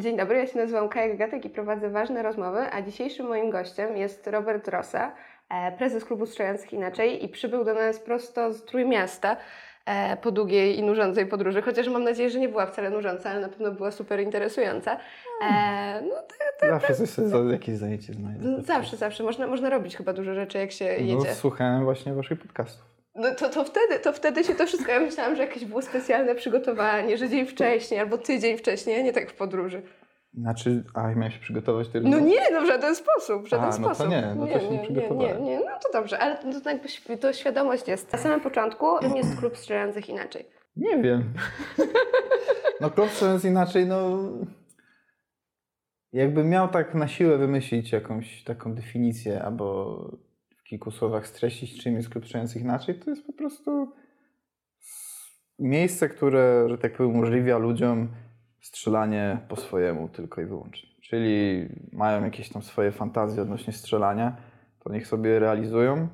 Dzień dobry, ja się nazywam Kaja Gatek i prowadzę ważne rozmowy, a dzisiejszym moim gościem jest Robert Rosa, e, prezes klubu Strzelających Inaczej i przybył do nas prosto z Trójmiasta e, po długiej i nużącej podróży, chociaż mam nadzieję, że nie była wcale nużąca, ale na pewno była super interesująca. E, No, to, Zawsze coś sobie za jakieś zajęcie znajdę. zawsze, zawsze. Można, można robić chyba dużo rzeczy, jak się No, jedzie. słuchałem właśnie waszych podcastów. No to, to, wtedy, to wtedy się to wszystko, ja myślałam, że jakieś było specjalne przygotowanie, że dzień wcześniej albo tydzień wcześniej, a nie tak w podróży. Znaczy, a miałem się przygotować tylko. No nie, no w żaden sposób, w żaden A, no to sposób. nie, no to się nie nie, nie, przygotowałem. nie, no to dobrze, ale to, jakby to świadomość jest. Na samym początku czym jest klub strzelających inaczej. Nie wiem. No klub strzelając inaczej, no... Jakbym miał tak na siłę wymyślić jakąś taką definicję albo kilku słowach streścić, czym jest klub strzelających inaczej, to jest po prostu miejsce, które, że tak powiem, umożliwia ludziom strzelanie po swojemu tylko i wyłącznie. Czyli mają jakieś tam swoje fantazje odnośnie strzelania, to niech sobie realizują,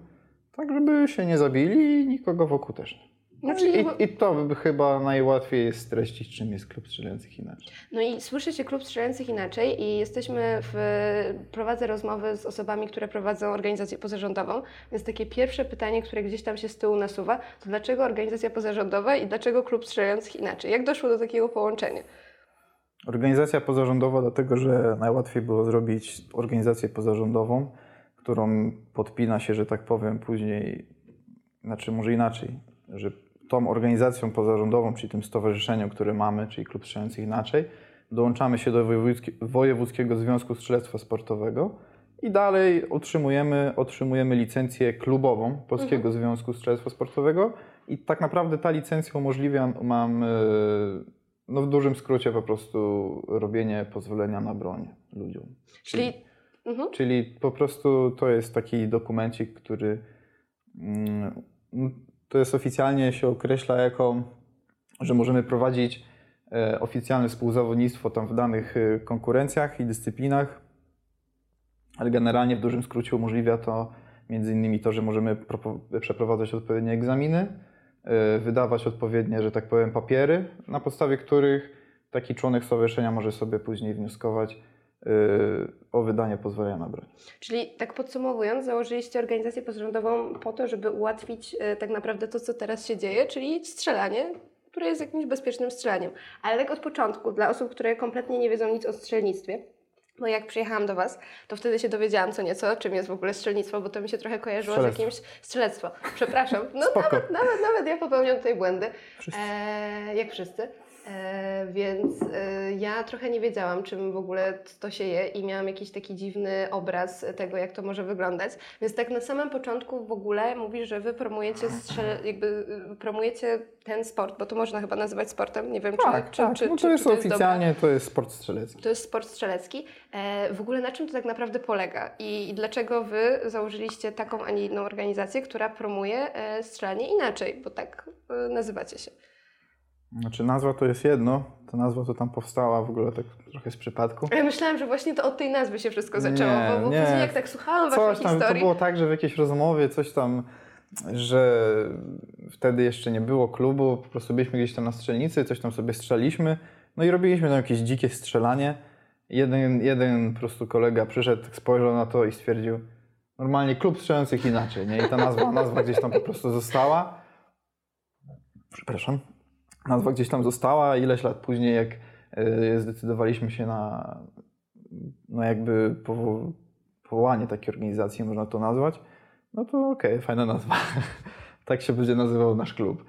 tak żeby się nie zabili i nikogo wokół też nie. No, No i, I to by chyba najłatwiej jest streścić, czym jest klub strzelających inaczej. no i słyszycie klub strzelających inaczej i jesteśmy w, prowadzę rozmowy z osobami, które prowadzą organizację pozarządową, więc takie pierwsze pytanie, które gdzieś tam się z tyłu nasuwa, to dlaczego organizacja pozarządowa i dlaczego klub strzelających inaczej? Jak doszło do takiego połączenia? Organizacja pozarządowa, dlatego że najłatwiej było zrobić organizację pozarządową, którą podpina się, że tak powiem, później, znaczy może inaczej, że tą organizacją pozarządową, czyli tym stowarzyszeniem, które mamy, czyli Klub Strzelających Inaczej, dołączamy się do Wojewódzki- Wojewódzkiego Związku Strzelectwa Sportowego i dalej otrzymujemy, otrzymujemy licencję klubową Polskiego Związku Strzelectwa Sportowego i tak naprawdę ta licencja umożliwia nam e, no w dużym skrócie po prostu robienie pozwolenia na broń ludziom. Czyli, mhm. Czyli po prostu to jest taki dokumencik, który mm, to jest oficjalnie się określa jako, że możemy prowadzić e, oficjalne współzawodnictwo tam w danych e, konkurencjach i dyscyplinach, ale generalnie w dużym skrócie umożliwia to między innymi to, że możemy przeprowadzać odpowiednie egzaminy, e, wydawać odpowiednie, że tak powiem, papiery, na podstawie których taki członek stowarzyszenia może sobie później wnioskować o wydanie pozwolenia na broń. Czyli tak podsumowując, założyliście organizację pozarządową po to, żeby ułatwić e, tak naprawdę to, co teraz się dzieje, czyli strzelanie, które jest jakimś bezpiecznym strzelaniem. Ale tak od początku, dla osób, które kompletnie nie wiedzą nic o strzelnictwie, bo jak przyjechałam do Was, to wtedy się dowiedziałam co nieco, czym jest w ogóle strzelnictwo, bo to mi się trochę kojarzyło z jakimś... Strzelectwo. Przepraszam. No nawet, nawet, nawet ja popełniam tutaj błędy. Wszyscy. E, jak wszyscy. E, więc e, ja trochę nie wiedziałam, czym w ogóle to się je i miałam jakiś taki dziwny obraz tego, jak to może wyglądać. Więc tak na samym początku w ogóle mówisz, że wy promujecie, jakby y, promujecie ten sport, bo to można chyba nazywać sportem, nie wiem Tak, czy, tak. czy, czy, no czy, to jest czy dobre. oficjalnie, to jest sport strzelecki. To jest sport strzelecki. E, w ogóle na czym to tak naprawdę polega? I, dlaczego wy założyliście taką, a nie inną organizację, która promuje strzelanie inaczej, bo tak nazywacie się? Znaczy nazwa to jest jedno, ta nazwa to tam powstała w ogóle tak trochę z przypadku. Ja myślałam, że właśnie to od tej nazwy się wszystko zaczęło, Nie, bo, nie. później jak tak słuchałam Coś waszej tam, to historii, było tak, że w jakiejś rozmowie coś tam, że wtedy jeszcze nie było klubu, po prostu byliśmy gdzieś tam na strzelnicy, coś tam sobie strzeliśmy, no i robiliśmy tam jakieś dzikie strzelanie. Jeden, jeden po prostu kolega przyszedł, tak spojrzał na to i stwierdził, normalnie klub strzelających inaczej, nie? I ta nazwa, nazwa gdzieś tam po prostu została. Przepraszam. Nazwa gdzieś tam została, ileś lat później, jak e, zdecydowaliśmy się na no jakby powo- powołanie takiej organizacji, można to nazwać, no to okej, fajna nazwa. tak się będzie nazywał nasz klub.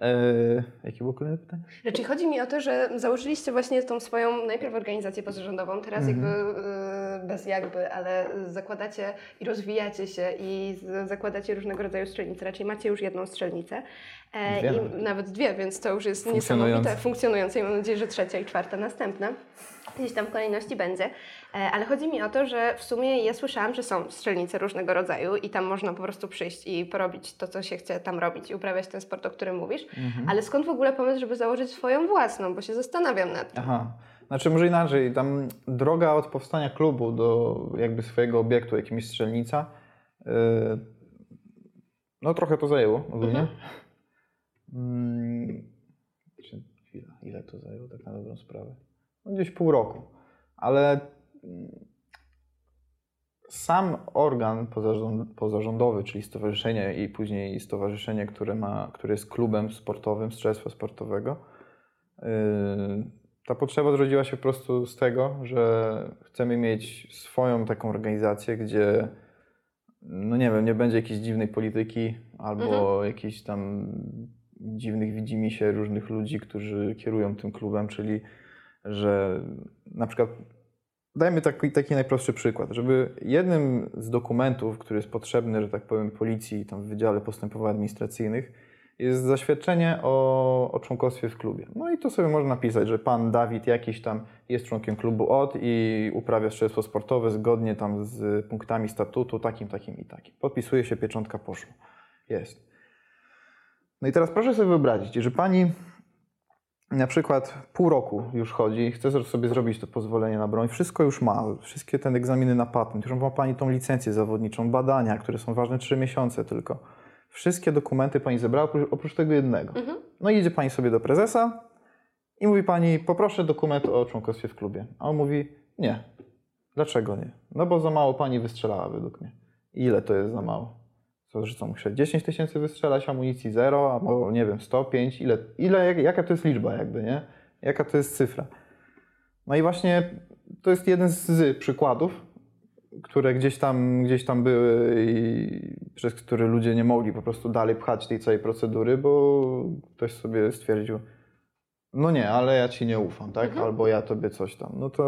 E, jakie było kolejne pytanie? Znaczy chodzi mi o to, że założyliście właśnie tą swoją najpierw organizację pozarządową, teraz Mhm. jakby y, bez jakby, ale zakładacie i rozwijacie się i zakładacie różnego rodzaju strzelnice, raczej macie już jedną strzelnicę e, i nawet. dwie, więc to już jest niesamowite, funkcjonujące i mam nadzieję, że trzecia i czwarta następna. Gdzieś tam w kolejności będzie, E, ale chodzi mi o to, że w sumie ja słyszałam, że są strzelnice różnego rodzaju i tam można po prostu przyjść i porobić to, co się chce tam robić i uprawiać ten sport, o którym mówisz. Ale skąd w ogóle pomysł, żeby założyć swoją własną? Bo się zastanawiam nad tym. Aha. Znaczy może inaczej, tam droga od powstania klubu do jakby swojego obiektu, jakim jest strzelnica, yy, no trochę to zajęło ogólnie. Mm, czy- chwila, ile to zajęło tak na dobrą sprawę? No gdzieś pół roku. Ale mm, sam organ pozarząd- pozarządowy, czyli stowarzyszenie i później stowarzyszenie, które, ma, które jest klubem sportowym Strzelstwa Sportowego, yy, ta potrzeba zrodziła się po prostu z tego, że chcemy mieć swoją taką organizację, gdzie no nie wiem, nie będzie jakiejś dziwnej polityki albo jakichś tam dziwnych widzimisię różnych ludzi, którzy kierują tym klubem, czyli że na przykład dajmy taki, taki najprostszy przykład, żeby jednym z dokumentów, który jest potrzebny, że tak powiem, policji tam w Wydziale Postępowań Administracyjnych jest zaświadczenie o, o członkostwie w klubie. No i to sobie można napisać, że pan Dawid jakiś tam jest członkiem klubu od i uprawia strzelstwo sportowe zgodnie tam z punktami statutu takim, takim i takim. Podpisuje się, pieczątka poszło. Jest. No i teraz proszę sobie wyobrazić, że pani na przykład pół roku już chodzi, chce sobie zrobić to pozwolenie na broń, wszystko już ma, wszystkie te egzaminy na patent, już ma Pani tą licencję zawodniczą, badania, które są ważne 3 miesiące tylko. Wszystkie dokumenty Pani zebrała, oprócz, oprócz tego jednego. Mhm. No i idzie Pani sobie do prezesa i mówi Pani, poproszę dokument o członkostwie w klubie. A on mówi, nie. Dlaczego nie? No bo za mało Pani wystrzelała według mnie. Ile to jest za mało? Co, że co, muszę 10 tysięcy wystrzelać, amunicji 0, albo nie wiem, 105, ile, ile jak, jaka to jest liczba jakby, nie? Jaka to jest cyfra? No i właśnie to jest jeden z przykładów, które gdzieś tam, gdzieś tam były i przez które ludzie nie mogli po prostu dalej pchać tej całej procedury, bo ktoś sobie stwierdził, no nie, ale ja ci nie ufam, tak? Mhm. Albo ja tobie coś tam. No to...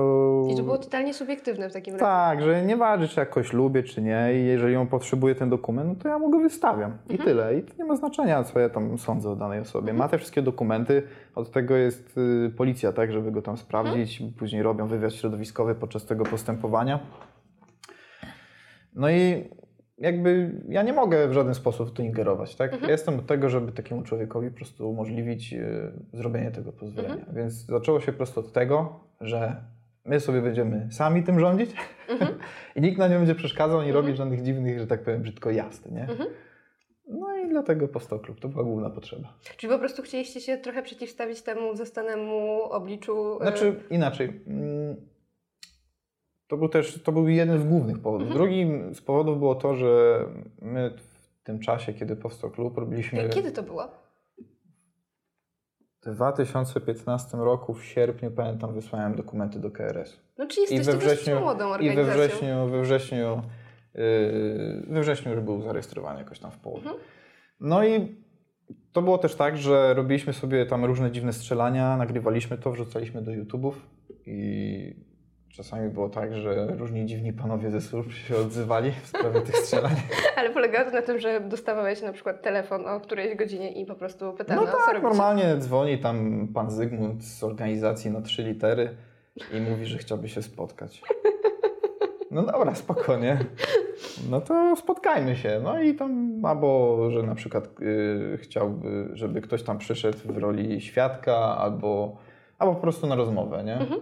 I to było totalnie subiektywne w takim razie. Tak, że nie waży, czy jakoś lubię, czy nie. I jeżeli on potrzebuje ten dokument, no to ja mu go wystawiam. I Mhm. tyle. I to nie ma znaczenia, co ja tam sądzę o danej osobie. Mhm. Ma te wszystkie dokumenty, od tego jest y, policja, tak, żeby go tam sprawdzić. Mhm. Później robią wywiad środowiskowy podczas tego postępowania. No i jakby ja nie mogę w żaden sposób w to ingerować, tak? Mhm. Ja jestem od tego, żeby takiemu człowiekowi po prostu umożliwić y, zrobienie tego pozwolenia. Mhm. Więc zaczęło się po prostu od tego, że my sobie będziemy sami tym rządzić Mhm. i nikt nam nie będzie przeszkadzał, nie Mhm. robić żadnych dziwnych, że tak powiem, brzydko jazdy, nie? Mhm. No i dlatego powstał klub. To była główna potrzeba. Czyli po prostu chcieliście się trochę przeciwstawić temu zastanemu obliczu. e, Znaczy inaczej. To był też to był jeden z głównych powodów. Mhm. Drugim z powodów było to, że my w tym czasie, kiedy powstał klub, robiliśmy. Kiedy to było? W 2015 roku w sierpniu pamiętam wysłałem dokumenty do KRS. No czyli I jesteście we wrześniu, młodą i organizacją. we wrześniu, we wrześniu, yy, we wrześniu już był zarejestrowany jakoś tam w połowie. Mhm. No i to było też tak, że robiliśmy sobie tam różne dziwne strzelania, nagrywaliśmy to, wrzucaliśmy do YouTube'ów i czasami było tak, że różni dziwni panowie ze służb się odzywali w sprawie tych strzelań. Ale polegało to na tym, że dostawałeś na przykład telefon o którejś godzinie i po prostu pytano, No co tak, robicie. normalnie dzwoni tam pan Zygmunt z organizacji na trzy litery i mówi, że chciałby się spotkać. No dobra, spokojnie. No to spotkajmy się. No i tam albo, że na przykład y, chciałby, żeby ktoś tam przyszedł w roli świadka, albo, albo po prostu na rozmowę, nie? Mhm.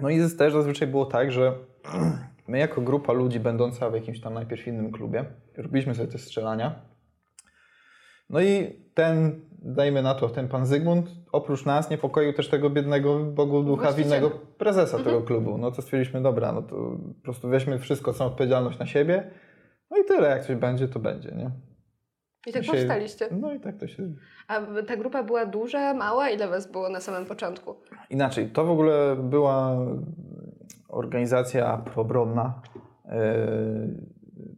No i też zazwyczaj było tak, że my jako grupa ludzi będąca w jakimś tam najpierw innym klubie, robiliśmy sobie te strzelania. No i ten, dajmy na to, ten pan Zygmunt, oprócz nas niepokoił też tego biednego Bogu ducha winnego prezesa Mhm. tego klubu. No to stwierdziliśmy, dobra, no to po prostu weźmy wszystko, całą odpowiedzialność na siebie. No i tyle, jak coś będzie, to będzie, nie? I tak Się- powstaliście. No i tak to się A ta grupa była duża, mała? Ile was było na samym początku? Inaczej, to w ogóle była organizacja proobronna, e,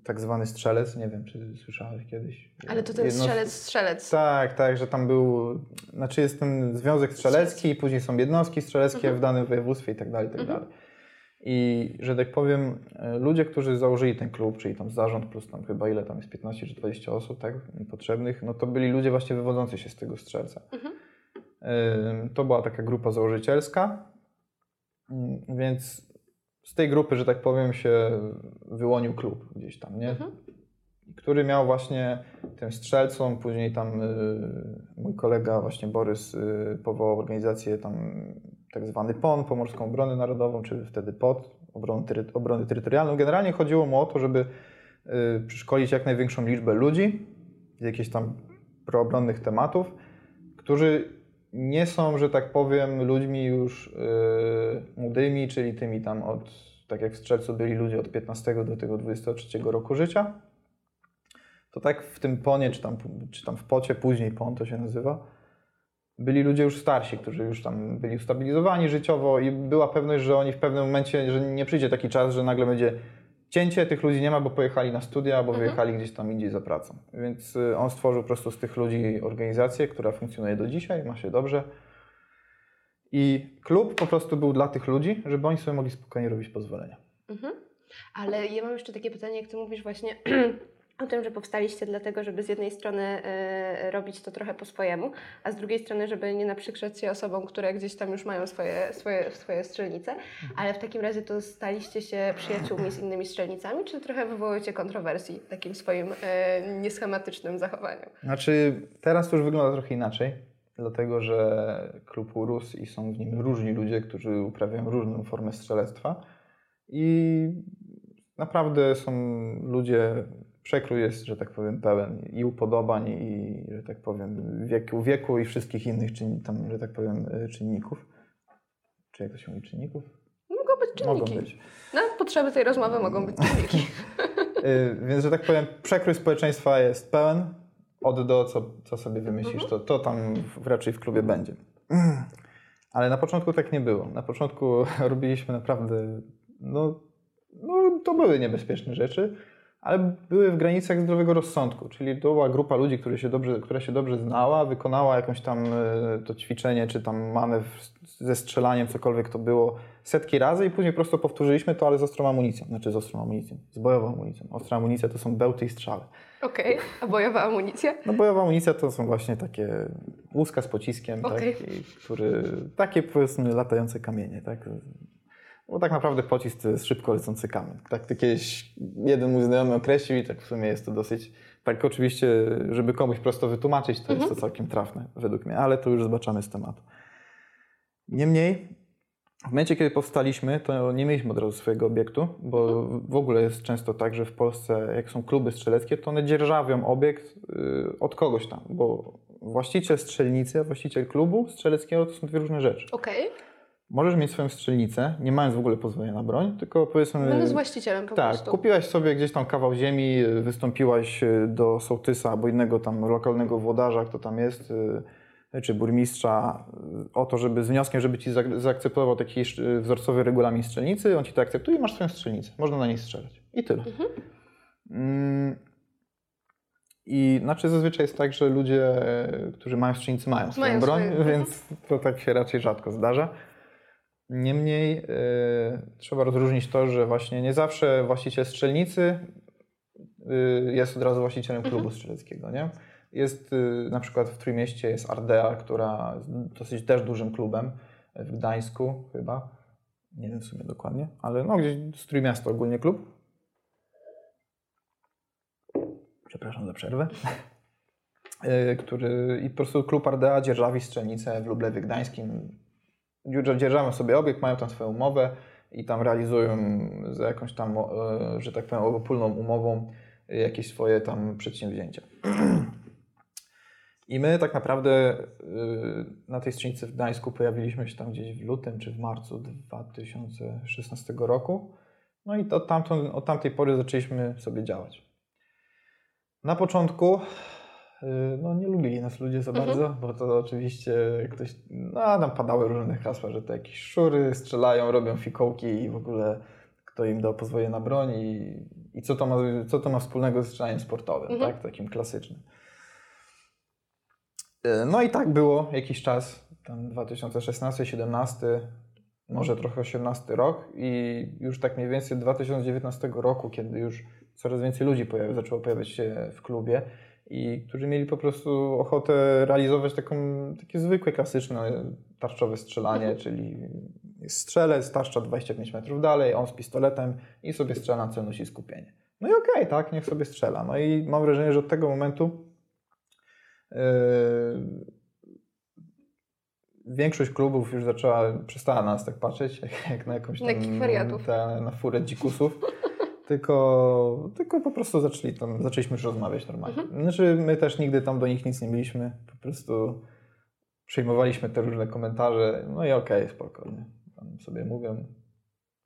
tak zwany strzelec, nie wiem, czy słyszałeś kiedyś. Ale to ten Jedno- strzelec, strzelec. Tak, tak, że tam był, znaczy jest ten związek strzelecki i później są jednostki strzeleckie Mhm. w danym województwie i tak dalej, i tak Mhm. dalej. I że tak powiem, e, ludzie, którzy założyli ten klub, czyli tam zarząd plus tam chyba ile tam jest, 15 czy 20 osób, tak, potrzebnych, no to byli ludzie właśnie wywodzący się z tego strzelca. Mhm. To była taka grupa założycielska, więc z tej grupy, że tak powiem, się wyłonił klub gdzieś tam, nie? Mhm. Który miał właśnie tym strzelcom, później tam y, mój kolega właśnie Borys y, powołał organizację tam tak zwany PON, Pomorską Obronę Narodową, czy wtedy POT, Obrony, tery, obrony Terytorialną. Generalnie chodziło mu o to, żeby y, przeszkolić jak największą liczbę ludzi z jakichś tam proobronnych tematów, którzy nie są, że tak powiem, ludźmi już yy, młodymi, czyli tymi tam od, tak jak w Strzelcu byli ludzie od 15 do tego 23 roku życia. To tak w tym ponie, czy tam, czy tam w pocie, później pon to się nazywa, byli ludzie już starsi, którzy już tam byli ustabilizowani życiowo i była pewność, że oni w pewnym momencie, że nie przyjdzie taki czas, że nagle będzie cięcie, tych ludzi nie ma, bo pojechali na studia, albo Mhm. wyjechali gdzieś tam indziej za pracą. Więc y, on stworzył po prostu z tych ludzi organizację, która funkcjonuje do dzisiaj, ma się dobrze. I klub po prostu był dla tych ludzi, żeby oni sobie mogli spokojnie robić pozwolenia. Mhm. Ale ja mam jeszcze takie pytanie, jak Ty mówisz właśnie o tym, że powstaliście dlatego, żeby z jednej strony e, robić to trochę po swojemu, a z drugiej strony, żeby nie naprzykrzać się osobom, które gdzieś tam już mają swoje, swoje, swoje strzelnice. Ale w takim razie to staliście się przyjaciółmi z innymi strzelnicami, czy trochę wywołujecie kontrowersji takim swoim e, nieschematycznym zachowaniem? Znaczy, teraz to już wygląda trochę inaczej, dlatego że klub urósł i są w nim różni ludzie, którzy uprawiają różną formę strzelectwa. I naprawdę są ludzie, przekrój jest, że tak powiem, pełen i upodobań, i, że tak powiem, wieku, wieku i wszystkich innych, czyn, tam, że tak powiem, y, czynników. Czy jak to się mówi, czynników? Mogą być czynniki. Mogą być. Na potrzeby tej rozmowy mogą być czynniki. Y, Więc, że tak powiem, przekrój społeczeństwa jest pełen. Od do, co, co sobie wymyślisz, to, to tam w, raczej w klubie będzie. Ale na początku tak nie było. Na początku robiliśmy naprawdę, no, no to były niebezpieczne rzeczy, ale były w granicach zdrowego rozsądku. Czyli to była grupa ludzi, które się dobrze, która się dobrze znała, wykonała jakąś tam e, to ćwiczenie, czy tam manewr ze strzelaniem, cokolwiek to było, setki razy i później po prostu powtórzyliśmy to, ale z ostrą amunicją. Znaczy z ostrą amunicją, z bojową amunicją. Ostra amunicja to są bełty i strzały. Okej, a bojowa amunicja? No bojowa amunicja to są właśnie takie łuska z pociskiem, Okej. tak, który, takie powiedzmy latające kamienie, tak. Bo tak naprawdę pocisk to jest szybko lecący kamień. Tak to kiedyś jeden mój znajomy określił i tak w sumie jest to dosyć, tak oczywiście, żeby komuś prosto wytłumaczyć, to jest to całkiem trafne według mnie, ale to już zbaczamy z tematu. Niemniej, w momencie, kiedy powstaliśmy, to nie mieliśmy od razu swojego obiektu, bo w ogóle jest często tak, że w Polsce, jak są kluby strzeleckie, to one dzierżawią obiekt y, od kogoś tam, bo właściciel strzelnicy, a właściciel klubu strzeleckiego to są dwie różne rzeczy. Okej, Możesz mieć swoją strzelnicę, nie mając w ogóle pozwolenia na broń, tylko powiedzmy... będę właścicielem po Tak, prostu. kupiłaś sobie gdzieś tam kawał ziemi, wystąpiłaś y, do sołtysa albo innego tam lokalnego włodarza, kto tam jest, y, czy burmistrza, y, o to, żeby z wnioskiem, żeby ci zaak- zaakceptował taki wzorcowy regulamin strzelnicy, on ci to akceptuje i masz swoją strzelnicę. Można na niej strzelać. I tyle. Mm. I znaczy zazwyczaj jest tak, że ludzie, e, którzy mają strzelnicy, mają swoją Mają broń, swoje, więc to tak się raczej rzadko zdarza. Niemniej e, trzeba rozróżnić to, że właśnie nie zawsze właściciel strzelnicy y, jest od razu właścicielem klubu strzeleckiego, nie? Jest y, na przykład w Trójmieście jest Ardea, która jest dosyć też dużym klubem w Gdańsku chyba. Nie wiem w sumie dokładnie, ale no gdzieś z Trójmiasta ogólnie klub. Przepraszam za przerwę. Y, który i po prostu klub Ardea dzierżawi strzelnicę w Lublewie Gdańskim. Dzierża- Dzierżawią sobie obiekt, mają tam swoją umowę i tam realizują za jakąś tam, e, że tak powiem, obopólną umową e, jakieś swoje tam przedsięwzięcia. I my tak naprawdę y, na tej strzelnicy w Gdańsku pojawiliśmy się tam gdzieś w lutym czy w marcu 2016 roku. No i od, tamtą, od tamtej pory zaczęliśmy sobie działać. Na początku no, nie lubili nas ludzie za Mhm. bardzo, bo to oczywiście ktoś, no tam padały różne hasła, że to jakieś szury strzelają, robią fikołki i w ogóle kto im dał pozwolenie na broń i, i co, to ma, co to ma wspólnego z strzelaniem sportowym, Mhm. tak, takim klasycznym. E, No i tak było jakiś czas, tam 2016, 17, może trochę 18 rok i już tak mniej więcej 2019 roku, kiedy już coraz więcej ludzi pojawi, zaczęło pojawiać się w klubie i którzy mieli po prostu ochotę realizować taką, takie zwykłe, klasyczne tarczowe strzelanie, czyli jest strzelec, tarcza 25 metrów dalej, on z pistoletem i sobie strzela na i skupienie. No i okej, tak, niech sobie strzela. No i mam wrażenie, że od tego momentu Yy, Większość klubów już zaczęła, przestała na nas tak patrzeć, jak, jak na jakąś Na tam, ta, na furę dzikusów, tylko, tylko po prostu zaczęli tam, zaczęliśmy już rozmawiać normalnie. Mhm. Znaczy my też nigdy tam do nich nic nie mieliśmy, po prostu przejmowaliśmy te różne komentarze, no i okej, okay, spokojnie. Tam sobie mówią,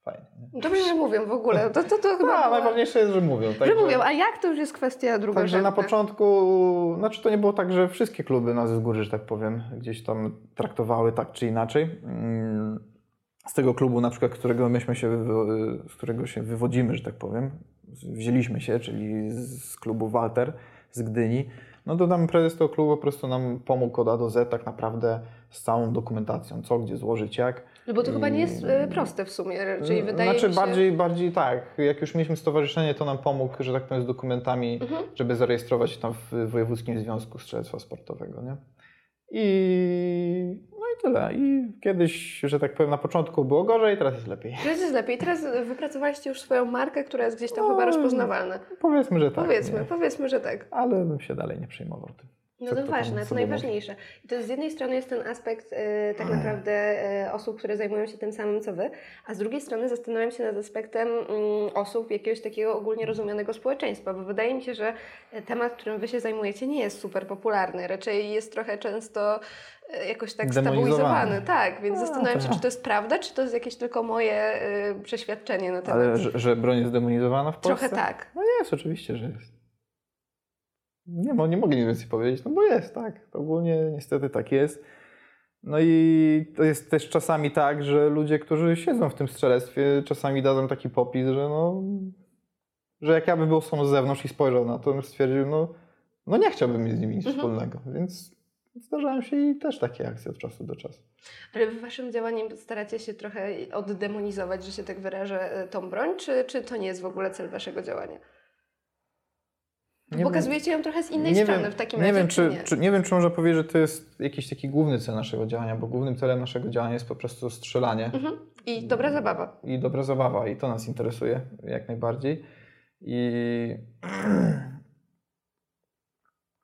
fajnie. Nie? Dobrze, że mówią w ogóle. To, to, to chyba najważniejsze jest, że mówią. Że mówią, a jak to już jest kwestia druga Także na początku, znaczy to nie było tak, że wszystkie kluby nas z góry, że tak powiem, gdzieś tam traktowały tak czy inaczej. Mm, z tego klubu na przykład, którego myśmy się, z którego się wywodzimy, że tak powiem, wzięliśmy się, czyli z klubu Walter z Gdyni, no to tam prezes tego klubu po prostu nam pomógł od A do Z tak naprawdę z całą dokumentacją, co, gdzie złożyć, jak. No bo to I... chyba nie jest e, proste w sumie, czyli wydaje znaczy, mi się... bardziej, bardziej tak, jak już mieliśmy stowarzyszenie, to nam pomógł, że tak powiem, z dokumentami, mhm. żeby zarejestrować się tam w Wojewódzkim Związku Strzelectwa Sportowego, nie? I i tyle. I kiedyś, że tak powiem, na początku było gorzej, teraz jest lepiej. Teraz jest lepiej. Teraz wypracowaliście już swoją markę, która jest gdzieś tam no, chyba rozpoznawalna. Powiedzmy, że tak. Powiedzmy, nie? powiedzmy, że tak. Ale bym się dalej nie przejmował tym. No to ważne, to najważniejsze. I to z jednej strony jest ten aspekt y, tak naprawdę y, osób, które zajmują się tym samym co wy, a z drugiej strony zastanawiam się nad aspektem y, osób jakiegoś takiego ogólnie rozumianego społeczeństwa, bo wydaje mi się, że temat, którym wy się zajmujecie nie jest super popularny, raczej jest trochę często jakoś tak stabilizowany. Tak, więc a, zastanawiam się, czy to jest prawda, czy to jest jakieś tylko moje y, przeświadczenie na temat. Ale że, że broń jest demonizowana w Polsce? Trochę tak. No jest, oczywiście, że jest. Nie, nie mogę nic więcej powiedzieć, no bo jest, tak. Ogólnie niestety tak jest. No i to jest też czasami tak, że ludzie, którzy siedzą w tym strzelectwie, czasami dadzą taki popis, że no, że jak ja bym był sam z zewnątrz i spojrzał na to, bym stwierdził, no, no nie chciałbym mieć z nimi nic mhm. wspólnego, więc zdarzają się i też takie akcje od czasu do czasu. Ale w waszym działaniu staracie się trochę oddemonizować, że się tak wyrażę, tą broń, czy, czy to nie jest w ogóle cel waszego działania? Nie Pokazujecie ją trochę z innej strony wiem, w takim nie razie, wiem, czy, nie? czy, nie wiem, czy można powiedzieć, że to jest jakiś taki główny cel naszego działania, bo głównym celem naszego działania jest po prostu strzelanie. Mhm. I dobra zabawa. I dobra zabawa. I to nas interesuje jak najbardziej. I...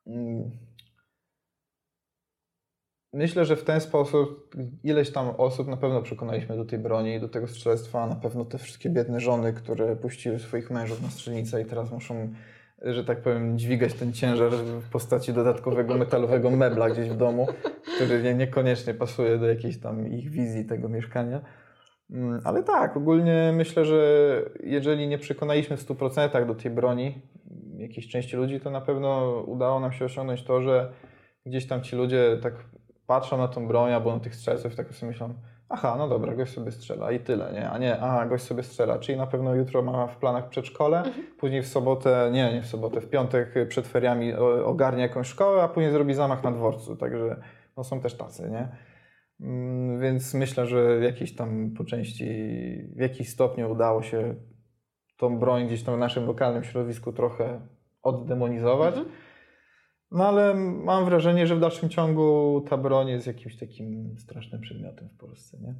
Myślę, że w ten sposób ileś tam osób na pewno przekonaliśmy do tej broni, do tego strzelectwa. Na pewno te wszystkie biedne żony, które puściły swoich mężów na strzelnicę i teraz muszą że tak powiem, dźwigać ten ciężar w postaci dodatkowego metalowego mebla gdzieś w domu, który nie, niekoniecznie pasuje do jakiejś tam ich wizji tego mieszkania. Mm, ale tak, ogólnie myślę, że jeżeli nie przekonaliśmy w 100% do tej broni jakiejś części ludzi, to na pewno udało nam się osiągnąć to, że gdzieś tam ci ludzie tak patrzą na tą broń albo na tych strzelców i tak sobie myślą, aha, no dobra, gość sobie strzela i tyle, nie? A nie, aha, gość sobie strzela, czyli na pewno jutro ma w planach przedszkole, mhm. później w sobotę, nie, nie w sobotę, w piątek przed feriami ogarnie jakąś szkołę, a później zrobi zamach na dworcu, także no są też tacy, nie? Mm, więc myślę, że jakiś tam po części, w jakiś stopniu udało się tą broń gdzieś tam w naszym lokalnym środowisku trochę oddemonizować. Mhm. No ale mam wrażenie, że w dalszym ciągu ta broń jest jakimś takim strasznym przedmiotem w Polsce, nie?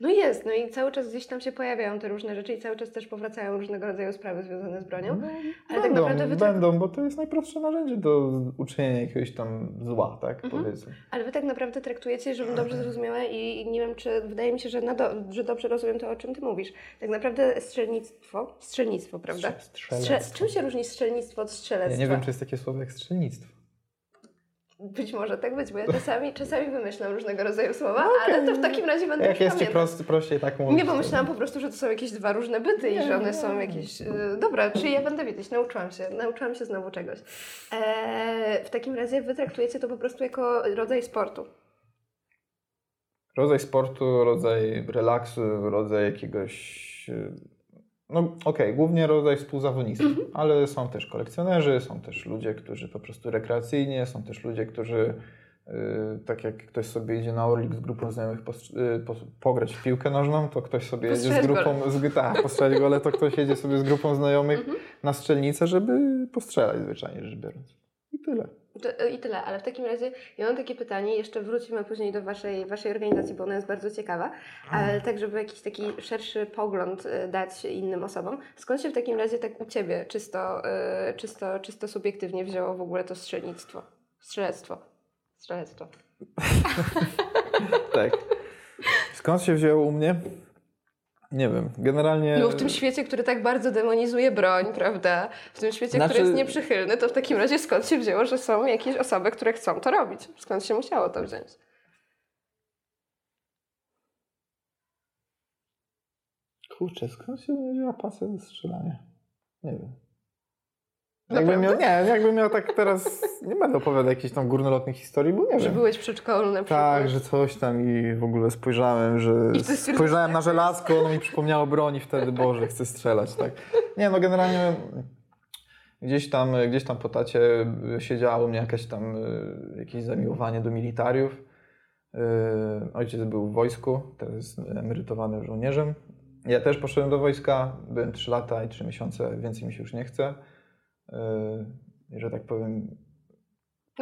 No jest, no i cały czas gdzieś tam się pojawiają te różne rzeczy i cały czas też powracają różnego rodzaju sprawy związane z bronią. No, ale tak będą, tak naprawdę wy będą, bo to jest najprostsze narzędzie do uczynienia jakiegoś tam zła, tak mhm. powiedzmy. Ale wy tak naprawdę traktujecie, żebym dobrze zrozumiała i nie wiem, czy wydaje mi się, że, do, że dobrze rozumiem to, o czym ty mówisz. Tak naprawdę strzelnictwo, strzelnictwo, prawda? Strze z czym się różni strzelnictwo od strzelectwa? Ja nie wiem, czy jest takie słowo jak strzelnictwo. Być może tak być, bo ja czasami, czasami wymyślam różnego rodzaju słowa, no okay. ale to w takim razie będę Jak jest Ci prosty, prościej tak mówić. Nie, bo myślałam po prostu, że to są jakieś dwa różne byty nie, i że one nie. są jakieś... Yy, dobra, czyli ja będę wiedzieć, nauczyłam się, nauczyłam się znowu czegoś. Eee, w takim razie Wy traktujecie to po prostu jako rodzaj sportu. Rodzaj sportu, rodzaj relaksu, rodzaj jakiegoś no okej, okay, głównie rodzaj współzawodnictwa, mhm. ale są też kolekcjonerzy, są też ludzie, którzy po prostu rekreacyjnie, są też ludzie, którzy yy, tak jak ktoś sobie idzie na Orlik z grupą znajomych po, pograć w piłkę nożną, to ktoś sobie jedzie z grupą, z, tak, gole, to ktoś jedzie sobie z grupą znajomych mhm. na strzelnicę, żeby postrzelać zwyczajnie rzecz biorąc. I tyle. E, I tyle, ale w takim razie ja mam takie pytanie, jeszcze wrócimy później do Waszej, waszej organizacji, bo ona jest bardzo ciekawa, ale tak, żeby jakiś taki szerszy pogląd e, dać innym osobom. Skąd się w takim razie tak u Ciebie czysto, e, czysto, czysto subiektywnie wzięło w ogóle to strzelnictwo? Strzelectwo. Strzelectwo. tak. Skąd się wzięło u mnie? Nie wiem, generalnie... No w tym świecie, który tak bardzo demonizuje broń, prawda? W tym świecie, Znaczy- który jest nieprzychylny, to w takim razie skąd się wzięło, że są jakieś osoby, które chcą to robić? Skąd się musiało to wziąć? Kurczę, skąd się wzięła pasja do strzelania? Nie wiem. Jakbym miał, nie, jakbym miał tak teraz, nie będę opowiadał jakichś tam górnolotnych historii, bo nie Że wiem. byłeś w przedszkolu na przykład? Tak, że coś tam i w ogóle spojrzałem, że spojrzałem na tak, żelazko, ono mi przypomniało broni wtedy, Boże, chcę strzelać, tak. Nie, no generalnie gdzieś tam, gdzieś tam po tacie siedziało u mnie jakaś tam, y, jakieś zamiłowanie do militariów. Y, Ojciec był w wojsku, teraz jest emerytowanym żołnierzem. Ja też poszedłem do wojska, byłem 3 lata i 3 miesiące, więcej mi się już nie chce. Y, I że tak powiem,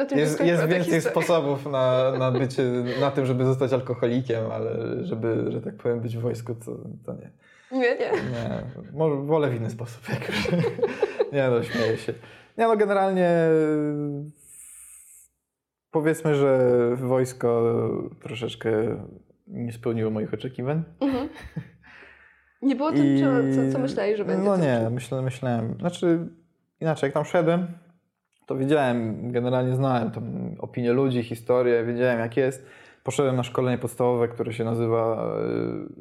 tym jest, jest więcej sposobów na, na bycie, na tym, żeby zostać alkoholikiem, ale żeby, że tak powiem, być w wojsku, to, to nie. Nie, nie. Nie, może wolę w inny sposób jak już. Nie no, śmieję się. Nie no, generalnie powiedzmy, że wojsko troszeczkę nie spełniło moich oczekiwań. Mhm. Nie było to, co, co, co myślałeś, że będzie? No nie, myślę, myślałem. Znaczy, inaczej, jak tam szedłem, to wiedziałem, generalnie znałem tam opinię ludzi, historię, wiedziałem jak jest. Poszedłem na szkolenie podstawowe, które się nazywa,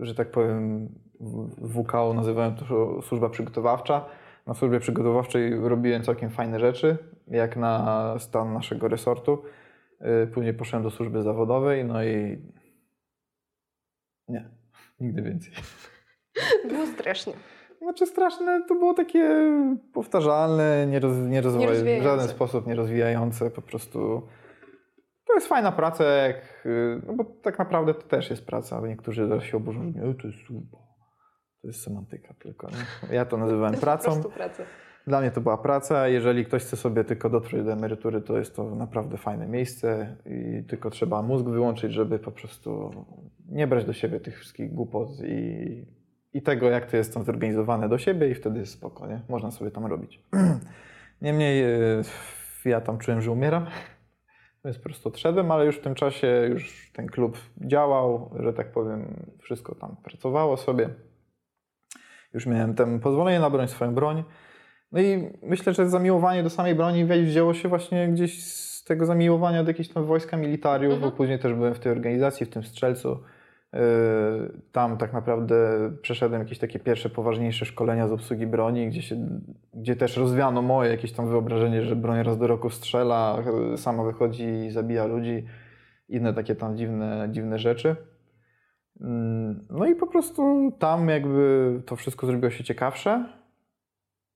y, że tak powiem, WKO nazywają to służba przygotowawcza. Na służbie przygotowawczej robiłem całkiem fajne rzeczy, jak na stan naszego resortu. Y, Później poszedłem do służby zawodowej, no i nie, nigdy więcej. Było strasznie. Znaczy straszne, to było takie powtarzalne, nie, roz, nie rozwoju, w Nierozwijające. żaden sposób nie rozwijające, po prostu to jest fajna praca, jak, no bo tak naprawdę to też jest praca, ale niektórzy zaraz się oburzą, że to jest służba, to jest semantyka tylko. Nie? Ja to nazywałem pracą, praca. dla mnie to była praca, jeżeli ktoś chce sobie tylko dotrzeć do emerytury, to jest to naprawdę fajne miejsce i tylko trzeba mózg wyłączyć, żeby po prostu nie brać do siebie tych wszystkich głupot i, i tego, jak to jest tam zorganizowane do siebie i wtedy jest spoko, nie? Można sobie tam robić. Niemniej y, ja tam czułem, że umieram, więc po prostu odszedłem, ale już w tym czasie już ten klub działał, że tak powiem, wszystko tam pracowało sobie. Już miałem tam pozwolenie na broń, swoją broń. No i myślę, że zamiłowanie do samej broni wzięło się właśnie gdzieś z tego zamiłowania do jakichś tam wojska militariów, Mhm. bo później też byłem w tej organizacji, w tym strzelcu. Tam tak naprawdę przeszedłem jakieś takie pierwsze poważniejsze szkolenia z obsługi broni, gdzie, się, gdzie też rozwiano moje jakieś tam wyobrażenie, że broń raz do roku strzela, sama wychodzi i zabija ludzi. Inne takie tam dziwne, dziwne rzeczy. Mm, No i po prostu tam jakby to wszystko zrobiło się ciekawsze.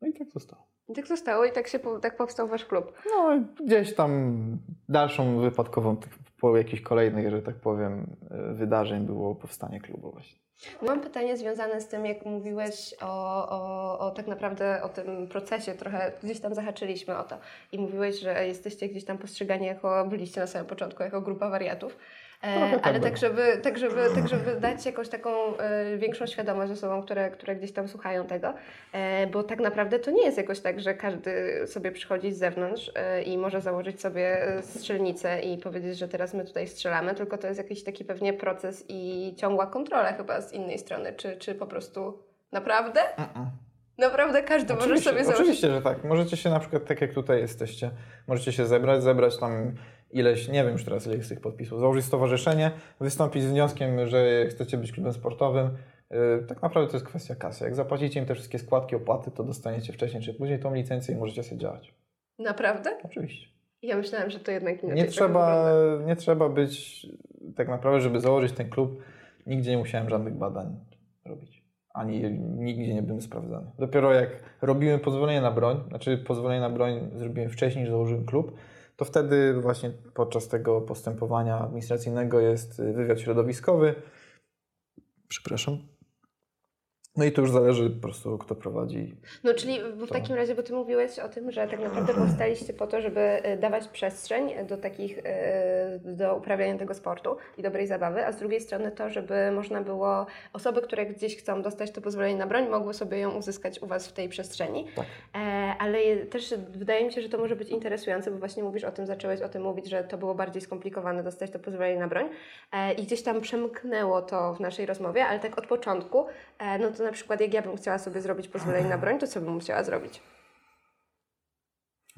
No i tak zostało. I tak zostało i tak się tak powstał wasz klub. No i gdzieś tam dalszą wypadkową po jakichś kolejnych, że tak powiem, y, wydarzeń było powstanie klubu właśnie. Mam pytanie związane z tym, jak mówiłeś o, o, o tak naprawdę o tym procesie, trochę gdzieś tam zahaczyliśmy o to i mówiłeś, że jesteście gdzieś tam postrzegani jako, byliście na samym początku jako grupa wariatów. Trochę E, ale tak żeby, tak, żeby, tak, żeby dać jakąś taką e, większą świadomość osobom, które, które gdzieś tam słuchają tego, e, bo tak naprawdę to nie jest jakoś tak, że każdy sobie przychodzi z zewnątrz i może założyć sobie strzelnicę i powiedzieć, że teraz my tutaj strzelamy, tylko to jest jakiś taki pewnie proces i ciągła kontrola chyba z innej strony, czy, czy po prostu naprawdę? Naprawdę każdy może Oczywiście, sobie założyć. oczywiście, że tak. Możecie się na przykład, tak jak tutaj jesteście, możecie się zebrać, zebrać tam ileś, nie wiem już teraz ile jest tych podpisów, założyć stowarzyszenie, wystąpić z wnioskiem, że chcecie być klubem sportowym. Yy, Tak naprawdę to jest kwestia kasy. Jak zapłacicie im te wszystkie składki, opłaty, to dostaniecie wcześniej czy później tą licencję i możecie sobie działać. Naprawdę? Oczywiście. Ja myślałam, że to jednak Nie trochę trzeba, wygląda. nie trzeba być, tak naprawdę, żeby założyć ten klub, nigdzie nie musiałem żadnych badań robić. Ani nigdzie nie byłem sprawdzany. Dopiero jak robiłem pozwolenie na broń, znaczy pozwolenie na broń zrobiłem wcześniej, niż założyłem klub, to wtedy właśnie podczas tego postępowania administracyjnego jest wywiad środowiskowy. Przepraszam. No i to już zależy po prostu, kto prowadzi. No czyli w To- takim razie, bo Ty mówiłeś o tym, że tak naprawdę powstaliście po to, żeby e, dawać przestrzeń do takich, e, do uprawiania tego sportu i dobrej zabawy, a z drugiej strony to, żeby można było, osoby, które gdzieś chcą dostać to pozwolenie na broń, mogły sobie ją uzyskać u Was w tej przestrzeni. Tak. E, ale też wydaje mi się, że to może być interesujące, bo właśnie mówisz o tym, zacząłeś o tym mówić, że to było bardziej skomplikowane dostać to pozwolenie na broń i gdzieś tam przemknęło to w naszej rozmowie, ale tak od początku, no to na przykład jak ja bym chciała sobie zrobić pozwolenie na broń, to co bym musiała zrobić?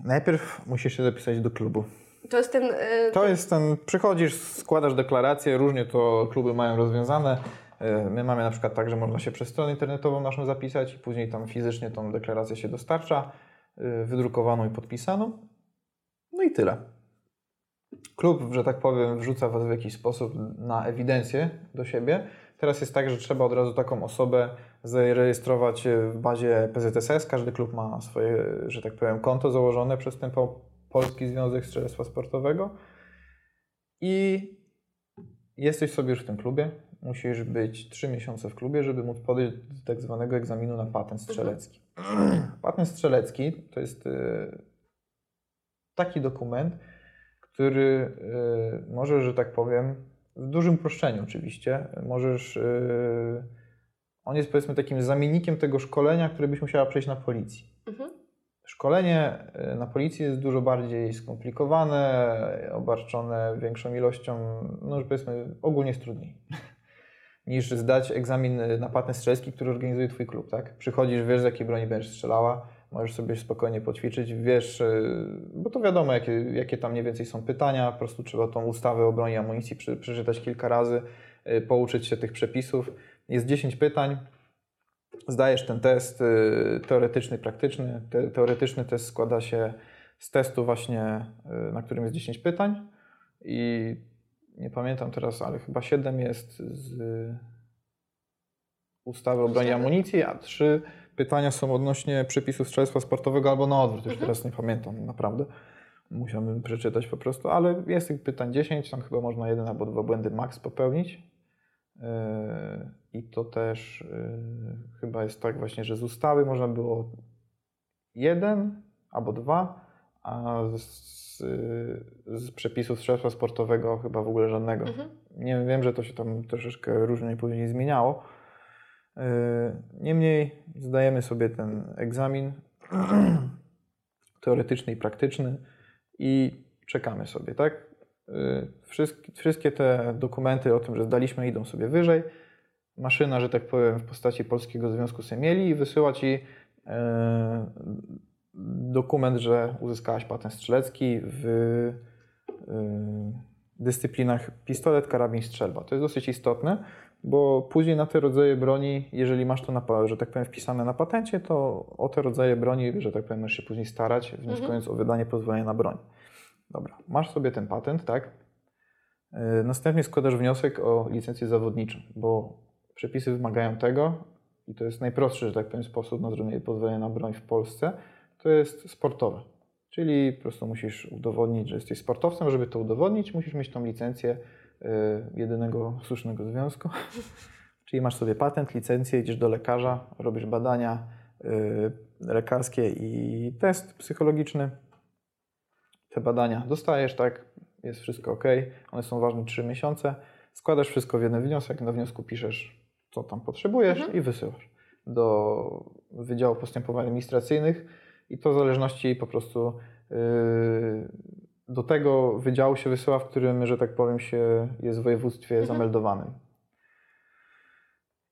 Najpierw musisz się zapisać do klubu. To jest ten... e, To jest ten, przychodzisz, składasz deklarację, różnie to kluby mają rozwiązane. E, My mamy na przykład tak, że można się przez stronę internetową naszą zapisać i później tam fizycznie tą deklarację się dostarcza, e, wydrukowaną i podpisaną. No i tyle. Klub, że tak powiem, wrzuca Was w jakiś sposób na ewidencję do siebie. Teraz jest tak, że trzeba od razu taką osobę zarejestrować w bazie PZSS. Każdy klub ma swoje, że tak powiem, konto założone przez ten po- Polski Związek Strzelectwa Sportowego. I jesteś sobie już w tym klubie. Musisz być 3 miesiące w klubie, żeby móc podejść do tak zwanego egzaminu na patent strzelecki. Patent strzelecki to jest e, taki dokument, który e, może, że tak powiem, w dużym uproszczeniu oczywiście, możesz. e, On jest powiedzmy takim zamiennikiem tego szkolenia, które byś musiała przejść na policji. mhm. Szkolenie e, na policji jest dużo bardziej skomplikowane, obarczone większą ilością, no że powiedzmy, ogólnie jest trudniej. Niż zdać egzamin na patent strzelecki, który organizuje Twój klub, tak? Przychodzisz, wiesz, z jakiej broni będziesz strzelała, możesz sobie spokojnie poćwiczyć, wiesz, e, bo to wiadomo, jakie, jakie tam mniej więcej są pytania, po prostu trzeba tą ustawę o broni i amunicji przy, przeczytać kilka razy, e, pouczyć się tych przepisów. Jest 10 pytań, zdajesz ten test y, teoretyczny, praktyczny. Te, teoretyczny test składa się z testu właśnie, y, na którym jest 10 pytań i nie pamiętam teraz, ale chyba 7 jest z ustawy o broni i amunicji, a 3 pytania są odnośnie przepisów strzelectwa sportowego albo na odwrót, już Mhm. teraz nie pamiętam naprawdę. Musiałbym przeczytać po prostu, ale jest tych pytań 10, tam chyba można jeden albo dwa błędy max popełnić. Yy, I to też yy, chyba jest tak właśnie, że z ustawy można było jeden albo dwa, a z, yy, z przepisów strzelectwa sportowego chyba w ogóle żadnego. Mhm. Nie wiem, że to się tam troszeczkę różnie później zmieniało. Yy, Niemniej zdajemy sobie ten egzamin teoretyczny i praktyczny i czekamy sobie, tak? Yy, Wszystkie, te dokumenty o tym, że zdaliśmy, idą sobie wyżej. Maszyna, że tak powiem, w postaci Polskiego Związku Semieli i wysyła Ci yy, dokument, że uzyskałaś patent strzelecki w dyscyplinach pistolet, karabin, strzelba. To jest dosyć istotne, bo później na te rodzaje broni, jeżeli masz to, na, że tak powiem, wpisane na patencie, to o te rodzaje broni, że tak powiem, możesz się później starać, wnioskując o wydanie pozwolenia na broń. Dobra, masz sobie ten patent, tak? Yy, Następnie składasz wniosek o licencję zawodniczą, bo przepisy wymagają tego i to jest najprostszy, że tak powiem, sposób na zrobienie pozwolenia na broń w Polsce, to jest sportowe. Czyli po prostu musisz udowodnić, że jesteś sportowcem. Żeby to udowodnić, musisz mieć tą licencję jedynego słusznego związku. Czyli masz sobie patent, licencję, idziesz do lekarza, robisz badania y, lekarskie i test psychologiczny. Te badania dostajesz, tak, jest wszystko ok. One są ważne 3 miesiące. Składasz wszystko w jeden wniosek, na wniosku piszesz, co tam potrzebujesz Mhm. i wysyłasz do Wydziału Postępowań Administracyjnych i to w zależności po prostu yy, do tego wydziału się wysyła, w którym, że tak powiem, się jest w województwie Mhm. zameldowanym.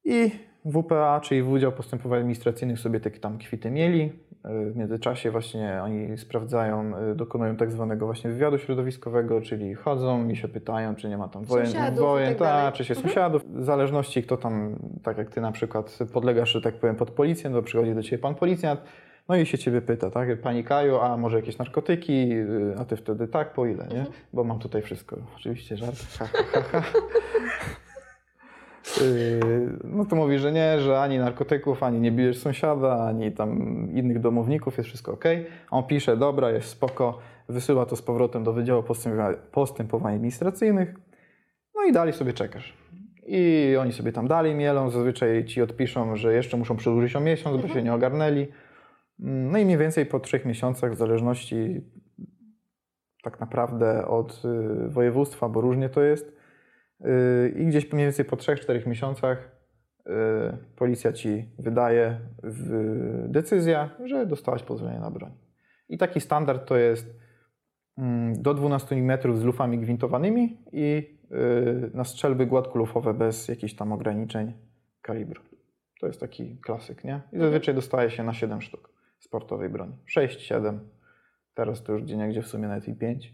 I WPA, czyli Wydział Postępowań Administracyjnych sobie takie tam kwity mieli. W międzyczasie właśnie oni sprawdzają, dokonują tak zwanego właśnie wywiadu środowiskowego, czyli chodzą i się pytają, czy nie ma tam wojen, Sąsiadów wojen tak ta, czy się Mhm. sąsiadów. W zależności kto tam, tak jak ty na przykład podlegasz, że tak powiem, pod policję, to przychodzi do ciebie pan policjant, no i się ciebie pyta, tak? Pani Kaju, a może jakieś narkotyki? Yy, A ty wtedy tak, po ile, nie? Mhm. Bo mam tutaj wszystko. Oczywiście żart. Ha, ha, ha, ha. Yy, No to mówi, że nie, że ani narkotyków, ani nie bijesz sąsiada, ani tam innych domowników, jest wszystko ok. On pisze, dobra, jest spoko, wysyła to z powrotem do Wydziału Postępowa- Postępowań Administracyjnych, no i dalej sobie czekasz. i oni sobie tam dalej mielą. Zazwyczaj ci odpiszą, że jeszcze muszą przedłużyć o miesiąc, bo się nie ogarnęli. Mm, No i mniej więcej po trzech miesiącach, w zależności tak naprawdę od y, województwa, bo różnie to jest, y, i gdzieś mniej więcej po trzech, czterech miesiącach y, policja ci wydaje w, decyzja, że dostałaś pozwolenie na broń. I taki standard to jest mm, do 12 mm z lufami gwintowanymi i na strzelby gładkolufowe bez jakichś tam ograniczeń kalibru. To jest taki klasyk, nie? I zazwyczaj dostaje się na 7 sztuk sportowej broni. 6, 7. Teraz to już gdzie niegdzie w sumie nawet i 5.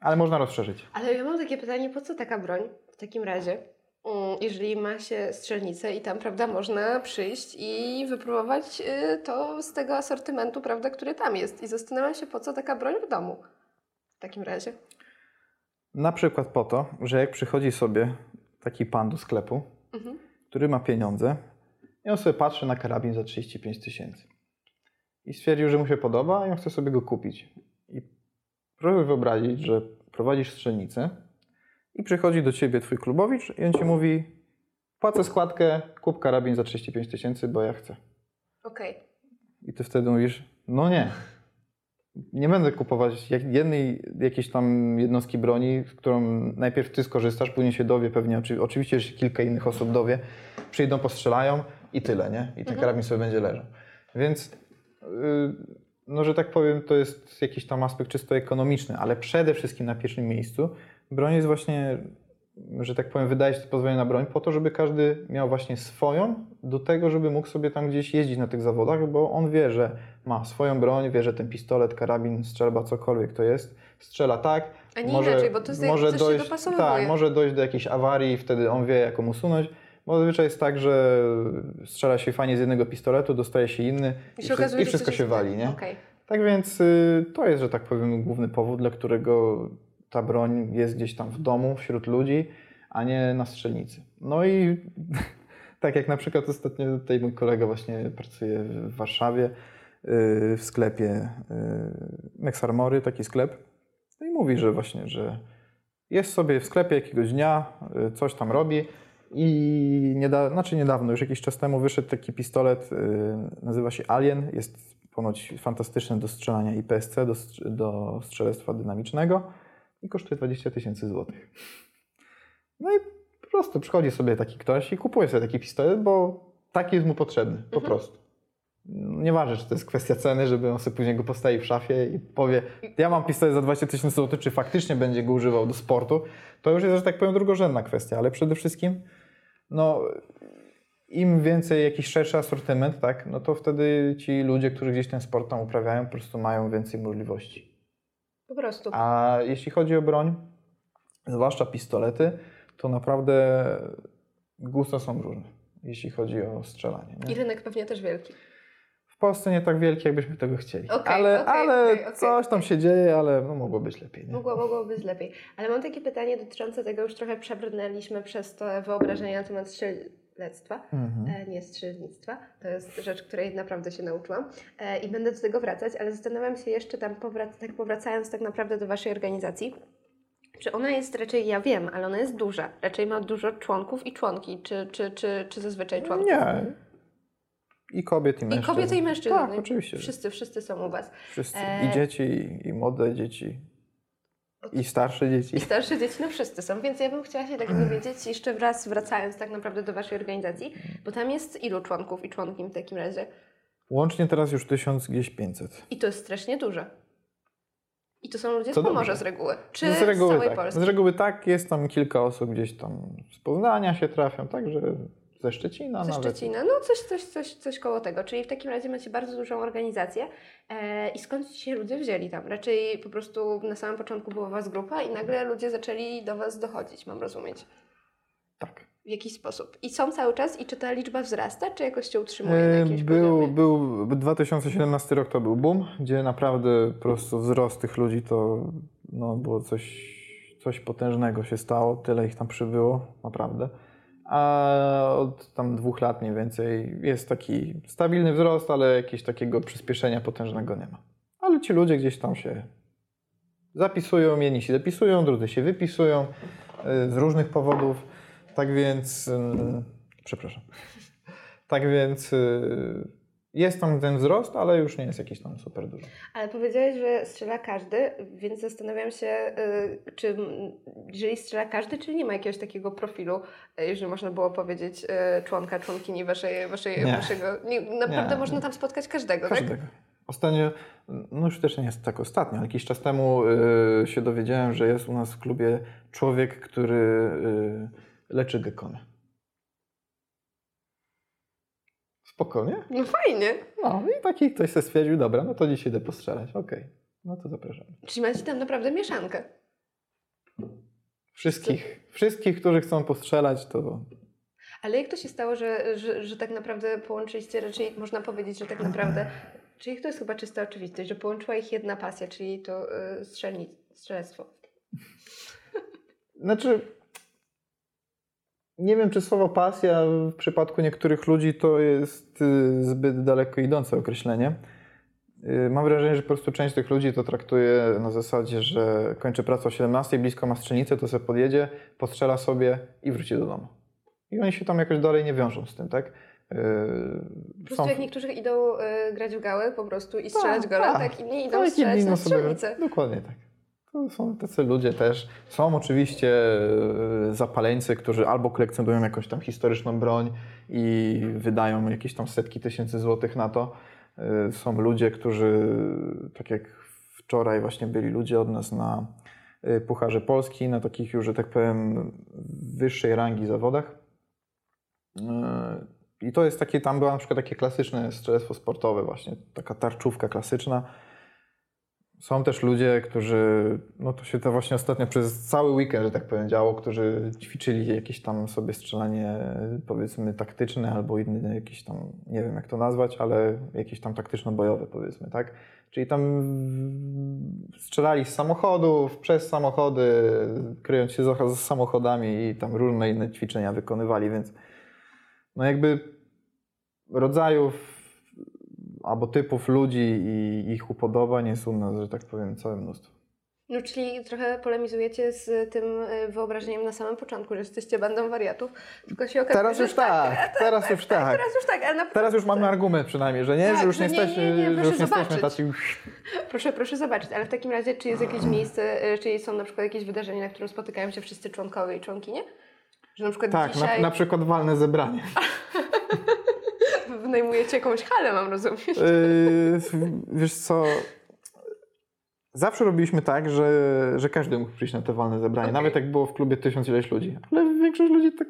Ale można rozszerzyć. Ale ja mam takie pytanie, po co taka broń w takim razie? Mm, Jeżeli ma się strzelnicę i tam, prawda, można przyjść i wypróbować y, to z tego asortymentu, prawda, który tam jest. I zastanawiam się, po co taka broń w domu w takim razie. Na przykład po to, że jak przychodzi sobie taki pan do sklepu, Mhm. który ma pieniądze i on sobie patrzy na karabin za 35 tysięcy. I stwierdził, że mu się podoba i on chce sobie go kupić. I proszę wyobrazić, że prowadzisz strzelnicę i przychodzi do ciebie twój klubowicz i on ci mówi płacę składkę, kup karabin za 35 tysięcy, bo ja chcę. Okej. I ty wtedy mówisz, no nie. Nie będę kupować jednej jakiejś tam jednostki broni, z którą najpierw ty skorzystasz, później się dowie pewnie, oczy- oczywiście, że się kilka innych osób dowie, przyjdą, postrzelają i tyle, nie? I ten Mhm. karabin sobie będzie leżał. Więc, no że tak powiem, to jest jakiś tam aspekt czysto ekonomiczny, ale przede wszystkim na pierwszym miejscu broń jest właśnie, że tak powiem, wydaje się pozwolenie na broń po to, żeby każdy miał właśnie swoją do tego, żeby mógł sobie tam gdzieś jeździć na tych zawodach, bo on wie, że ma swoją broń, wie, że ten pistolet, karabin, strzelba, cokolwiek to jest, strzela tak, A nie inaczej, bo to jest jakby coś się dopasowuje. tak, może dojść do jakiejś awarii wtedy on wie, jak ją usunąć. Bo zazwyczaj jest tak, że strzela się fajnie z jednego pistoletu, dostaje się inny i, się okazuje, i wszystko się wali, nie? Okej. Tak więc y, to jest, że tak powiem, główny powód, dla którego ta broń jest gdzieś tam w domu, wśród ludzi, a nie na strzelnicy. No i tak jak na przykład ostatnio tutaj mój kolega właśnie pracuje w Warszawie y, w sklepie y, Mex Armory, taki sklep. No i mówi, że właśnie, że jest sobie w sklepie jakiegoś dnia, y, coś tam robi i nieda, znaczy niedawno, już jakiś czas temu wyszedł taki pistolet, y, nazywa się Alien, jest ponoć fantastyczny do strzelania IPSC, do, strz- do strzelectwa dynamicznego i kosztuje 20 tysięcy złotych. No i po prostu przychodzi sobie taki ktoś i kupuje sobie taki pistolet, bo taki jest mu potrzebny, po prostu. Nieważne, czy to jest kwestia ceny, żeby on sobie później go postawi w szafie i powie, ja mam pistolet za 20 tysięcy złotych, czy faktycznie będzie go używał do sportu, to już jest, że tak powiem, drugorzędna kwestia, ale przede wszystkim, no, im więcej jakiś szerszy asortyment, tak, no to wtedy ci ludzie, którzy gdzieś ten sport tam uprawiają, po prostu mają więcej możliwości. Po prostu. A jeśli chodzi o broń, zwłaszcza pistolety, to naprawdę gusta są różne, jeśli chodzi o strzelanie. Nie? I rynek pewnie też wielki. W Polsce nie tak wielki, jakbyśmy tego chcieli. Okej, ale okej, ale okej. coś tam się dzieje, ale no, mogło być lepiej. Nie? Mogło, mogło być lepiej. Ale mam takie pytanie dotyczące tego, już trochę przebrnęliśmy przez to wyobrażenie na temat strzelectwa, Mhm. e, nie strzelnictwa. To jest rzecz, której naprawdę się nauczyłam e, i będę do tego wracać, ale zastanawiam się jeszcze tam, powrac- tak powracając tak naprawdę do Waszej organizacji, czy ona jest raczej, ja wiem, ale ona jest duża, raczej ma dużo członków i członki, czy, czy, czy, czy zazwyczaj członków? Nie. I kobiet, i I mężczyzn. kobiety, i mężczyzn. Tak, i oczywiście. Wszyscy, wszyscy są u Was. Wszyscy. E, I dzieci, i, i młode dzieci, i starsze dzieci. I starsze dzieci, no wszyscy są, więc ja bym chciała się tak dowiedzieć, jeszcze raz wracając tak naprawdę do Waszej organizacji, bo tam jest ilu członków i członkiń w takim razie? Łącznie teraz już 1000 gdzieś 500. I to jest strasznie dużo. I to są ludzie z To Pomorza dobrze. z reguły, czy z reguły z całej tak. Polski? Z reguły tak, jest tam kilka osób gdzieś tam z Poznania się trafią, także ze Szczecina Ze nawet. Szczecina, no coś, coś, coś, coś koło tego. Czyli w takim razie macie bardzo dużą organizację. E, I skąd ci się ludzie wzięli tam? Raczej po prostu na samym początku była Was grupa i nagle ludzie zaczęli do Was dochodzić, mam rozumieć. Tak. W jakiś sposób. I są cały czas i czy ta liczba wzrasta, czy jakoś się utrzymuje na jakimś Był, poziomie? był 2017 rok to był boom, gdzie naprawdę po prostu wzrost tych ludzi to no, było coś, coś potężnego się stało, tyle ich tam przybyło, naprawdę. A od tam dwóch lat mniej więcej jest taki stabilny wzrost, ale jakiegoś takiego przyspieszenia potężnego nie ma. Ale ci ludzie gdzieś tam się zapisują, jedni się zapisują, drudzy się wypisują y, z różnych powodów. Tak więc, ym, przepraszam. Tak więc y, jest tam ten wzrost, ale już nie jest jakiś tam super duży. Ale powiedziałeś, że strzela każdy, więc zastanawiam się, y, czy jeżeli strzela każdy, czy nie ma jakiegoś takiego profilu, y, jeżeli można było powiedzieć, y, członka, członkini waszej, waszej, Nie. waszego... Nie, naprawdę Nie. można tam spotkać każdego, tak? Każdego. Ostatnio, no już też nie jest tak ostatnio, ale jakiś czas temu y, się dowiedziałem, że jest u nas w klubie człowiek, który y, leczy gekony. Spokojnie? No fajnie. No i taki ktoś sobie stwierdził, dobra, no to dzisiaj idę postrzelać. Okej, no to zapraszam. Czyli macie tam naprawdę mieszankę. Wszystkich, wszystkich, którzy chcą postrzelać, to Ale jak to się stało, że, że, że tak naprawdę połączyliście, raczej można powiedzieć, że tak naprawdę, czyli to jest chyba czysta oczywistość, że połączyła ich jedna pasja, czyli to y, strzelni, strzelectwo. Znaczy, nie wiem, czy słowo pasja w przypadku niektórych ludzi to jest y, zbyt daleko idące określenie. Y, Mam wrażenie, że po prostu część tych ludzi to traktuje na zasadzie, że kończy pracę o 17, blisko ma strzelnicę, to sobie podjedzie, postrzela sobie i wróci do domu. I oni się tam jakoś dalej nie wiążą z tym, tak? Y, Po prostu jak niektórzy idą y, grać w gałę po prostu i strzelać Tak, gola, tak. tak, inni idą jak strzelać inni na strzelnicę. Dokładnie tak. To są tacy ludzie też. Są oczywiście e, zapaleńcy, którzy albo kolekcjonują jakąś tam historyczną broń i wydają jakieś tam setki tysięcy złotych na to. E, Są ludzie, którzy, tak jak wczoraj właśnie byli ludzie od nas na e, Pucharze Polski, na takich już, że tak powiem, wyższej rangi zawodach. I to jest takie, tam było na przykład takie klasyczne strzelectwo sportowe właśnie, taka tarczówka klasyczna. Są też ludzie, którzy, no to się to właśnie ostatnio przez cały weekend, że tak powiem, działo, którzy ćwiczyli jakieś tam sobie strzelanie, powiedzmy, taktyczne albo inne jakieś tam, nie wiem jak to nazwać, ale jakieś tam taktyczno-bojowe, powiedzmy, tak? Czyli tam strzelali z samochodów, przez samochody, kryjąc się za za samochodami i tam różne inne ćwiczenia wykonywali, więc no jakby rodzajów albo typów ludzi i ich upodobań jest u nas, że tak powiem, całe mnóstwo. No czyli trochę polemizujecie z tym y, wyobrażeniem na samym początku, że jesteście bandą wariatów, tylko się okazuje, Teraz już tak, teraz już tak. Teraz już tak, ale na Teraz już mamy argument przynajmniej, że nie, Tak, że już nie, nie, jesteśmy, nie, nie, że proszę nie jesteśmy tacy... Proszę, proszę zobaczyć, ale w takim razie, czy jest jakieś miejsce, y, czy są na przykład jakieś wydarzenia, na którym spotykają się wszyscy członkowie i członkinie? Że na przykład Tak, dzisiaj na, na przykład walne zebranie. wynajmujecie jakąś halę, mam rozumieć. Yy, wiesz co, zawsze robiliśmy tak, że, że każdy mógł przyjść na te walne zebranie, Okej. nawet jak było w klubie tysiąc ileś ludzi. Ale większość ludzi tak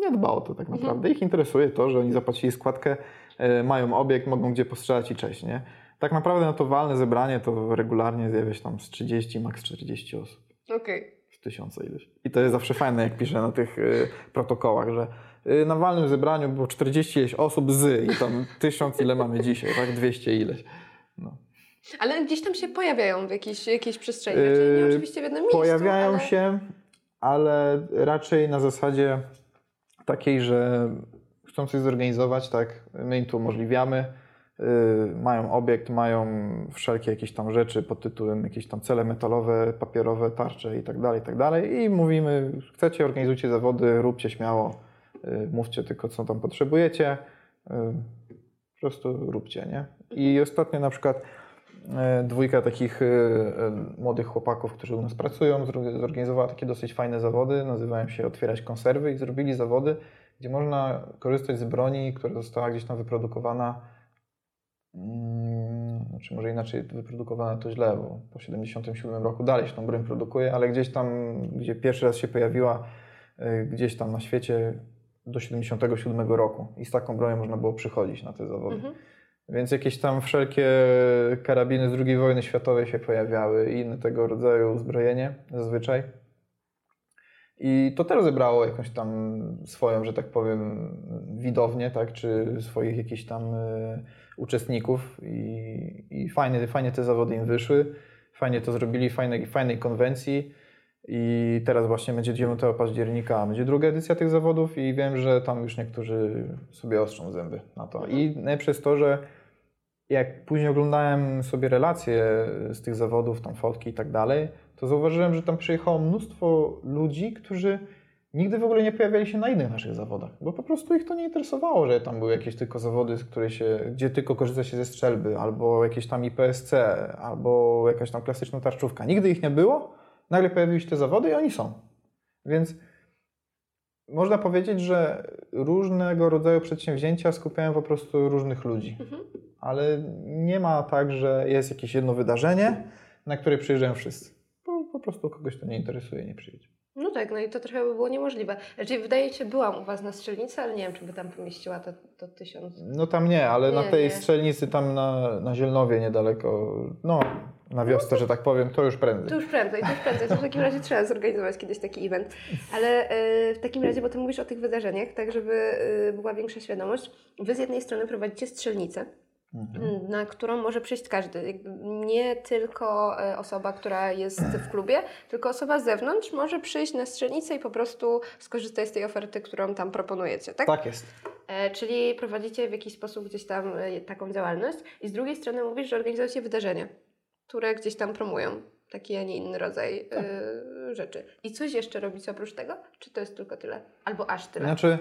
nie dba o to tak Mhm. naprawdę. Ich interesuje to, że oni zapłacili składkę, e, mają obiekt, mogą gdzie postrzelać i cześć, nie? Tak naprawdę na to walne zebranie to regularnie zjawia się tam z 30, maks 40 osób. Okej. z tysiąca ileś. I to jest zawsze fajne, jak piszę na tych y, protokołach, że na walnym zebraniu było 40 ileś osób z i tam tysiąc ile mamy dzisiaj, tak? 200 ileś. No. Ale gdzieś tam się pojawiają w jakiejś, jakiejś przestrzeni, raczej nie Yy, oczywiście w jednym miejscu, Pojawiają ale... się, ale raczej na zasadzie takiej, że chcą coś zorganizować, tak? My im to umożliwiamy. y, mają obiekt, mają wszelkie jakieś tam rzeczy pod tytułem jakieś tam cele metalowe, papierowe, tarcze i tak dalej, i tak dalej. I mówimy, chcecie, organizujcie zawody, róbcie śmiało, y, mówcie tylko, co tam potrzebujecie. y, Po prostu róbcie, nie? I ostatnio na przykład e, dwójka takich młodych chłopaków, którzy u nas pracują, zorganizowała takie dosyć fajne zawody, nazywają się Otwierać Konserwy i zrobili zawody, gdzie można korzystać z broni, która została gdzieś tam wyprodukowana, mm, znaczy może inaczej wyprodukowana to źle, bo po 77 roku dalej się tą broń produkuje, ale gdzieś tam, gdzie pierwszy raz się pojawiła, gdzieś tam na świecie do 77 roku i z taką bronią można było przychodzić na te zawody. Mhm. Więc jakieś tam wszelkie karabiny z II wojny światowej się pojawiały i inne tego rodzaju uzbrojenie zazwyczaj. I to też zebrało jakąś tam swoją, że tak powiem, widownię, tak, czy swoich jakichś tam e, uczestników i, i fajnie, fajnie te zawody im wyszły, fajnie to zrobili, fajnej, fajnej konwencji i teraz właśnie będzie 9 października, będzie druga edycja tych zawodów i wiem, że tam już niektórzy sobie ostrzą zęby na to. I najlepsze jest to, że jak później oglądałem sobie relacje z tych zawodów, tam fotki i tak dalej, to zauważyłem, że tam przyjechało mnóstwo ludzi, którzy nigdy w ogóle nie pojawiali się na innych naszych zawodach, bo po prostu ich to nie interesowało, że tam były jakieś tylko zawody, z których się, gdzie tylko korzysta się ze strzelby, albo jakieś tam IPSC, albo jakaś tam klasyczna tarczówka. Nigdy ich nie było, nagle pojawiły się te zawody i oni są. Więc można powiedzieć, że różnego rodzaju przedsięwzięcia skupiają po prostu różnych ludzi. Mhm. Ale nie ma tak, że jest jakieś jedno wydarzenie, na które przyjeżdżają wszyscy. Po, po prostu kogoś to nie interesuje, nie przyjedzie. No tak, no i to trochę by było niemożliwe. Znaczy, wydaje się, byłam u Was na strzelnicy, ale nie wiem, czy by tam pomieściła to, to tysiąc. No tam nie, ale na Nie, tej nie. strzelnicy tam na, na Zielnowie niedaleko, no na wiosce, że tak powiem, to już prędzej. To już prędzej, to już prędzej. To w takim razie trzeba zorganizować kiedyś taki event. Ale y, w takim razie, bo Ty mówisz o tych wydarzeniach, tak żeby y, była większa świadomość. Wy z jednej strony prowadzicie strzelnicę, Mhm. na którą może przyjść każdy. Nie tylko e, osoba, która jest w klubie, tylko osoba z zewnątrz może przyjść na strzelnicę i po prostu skorzystać z tej oferty, którą tam proponujecie, tak? Tak jest. E, czyli prowadzicie w jakiś sposób gdzieś tam e, taką działalność i z drugiej strony mówisz, że organizujecie wydarzenia, które gdzieś tam promują taki, a nie inny rodzaj Tak. e, rzeczy. I coś jeszcze robicie oprócz tego? Czy to jest tylko tyle? Albo aż tyle? Znaczy,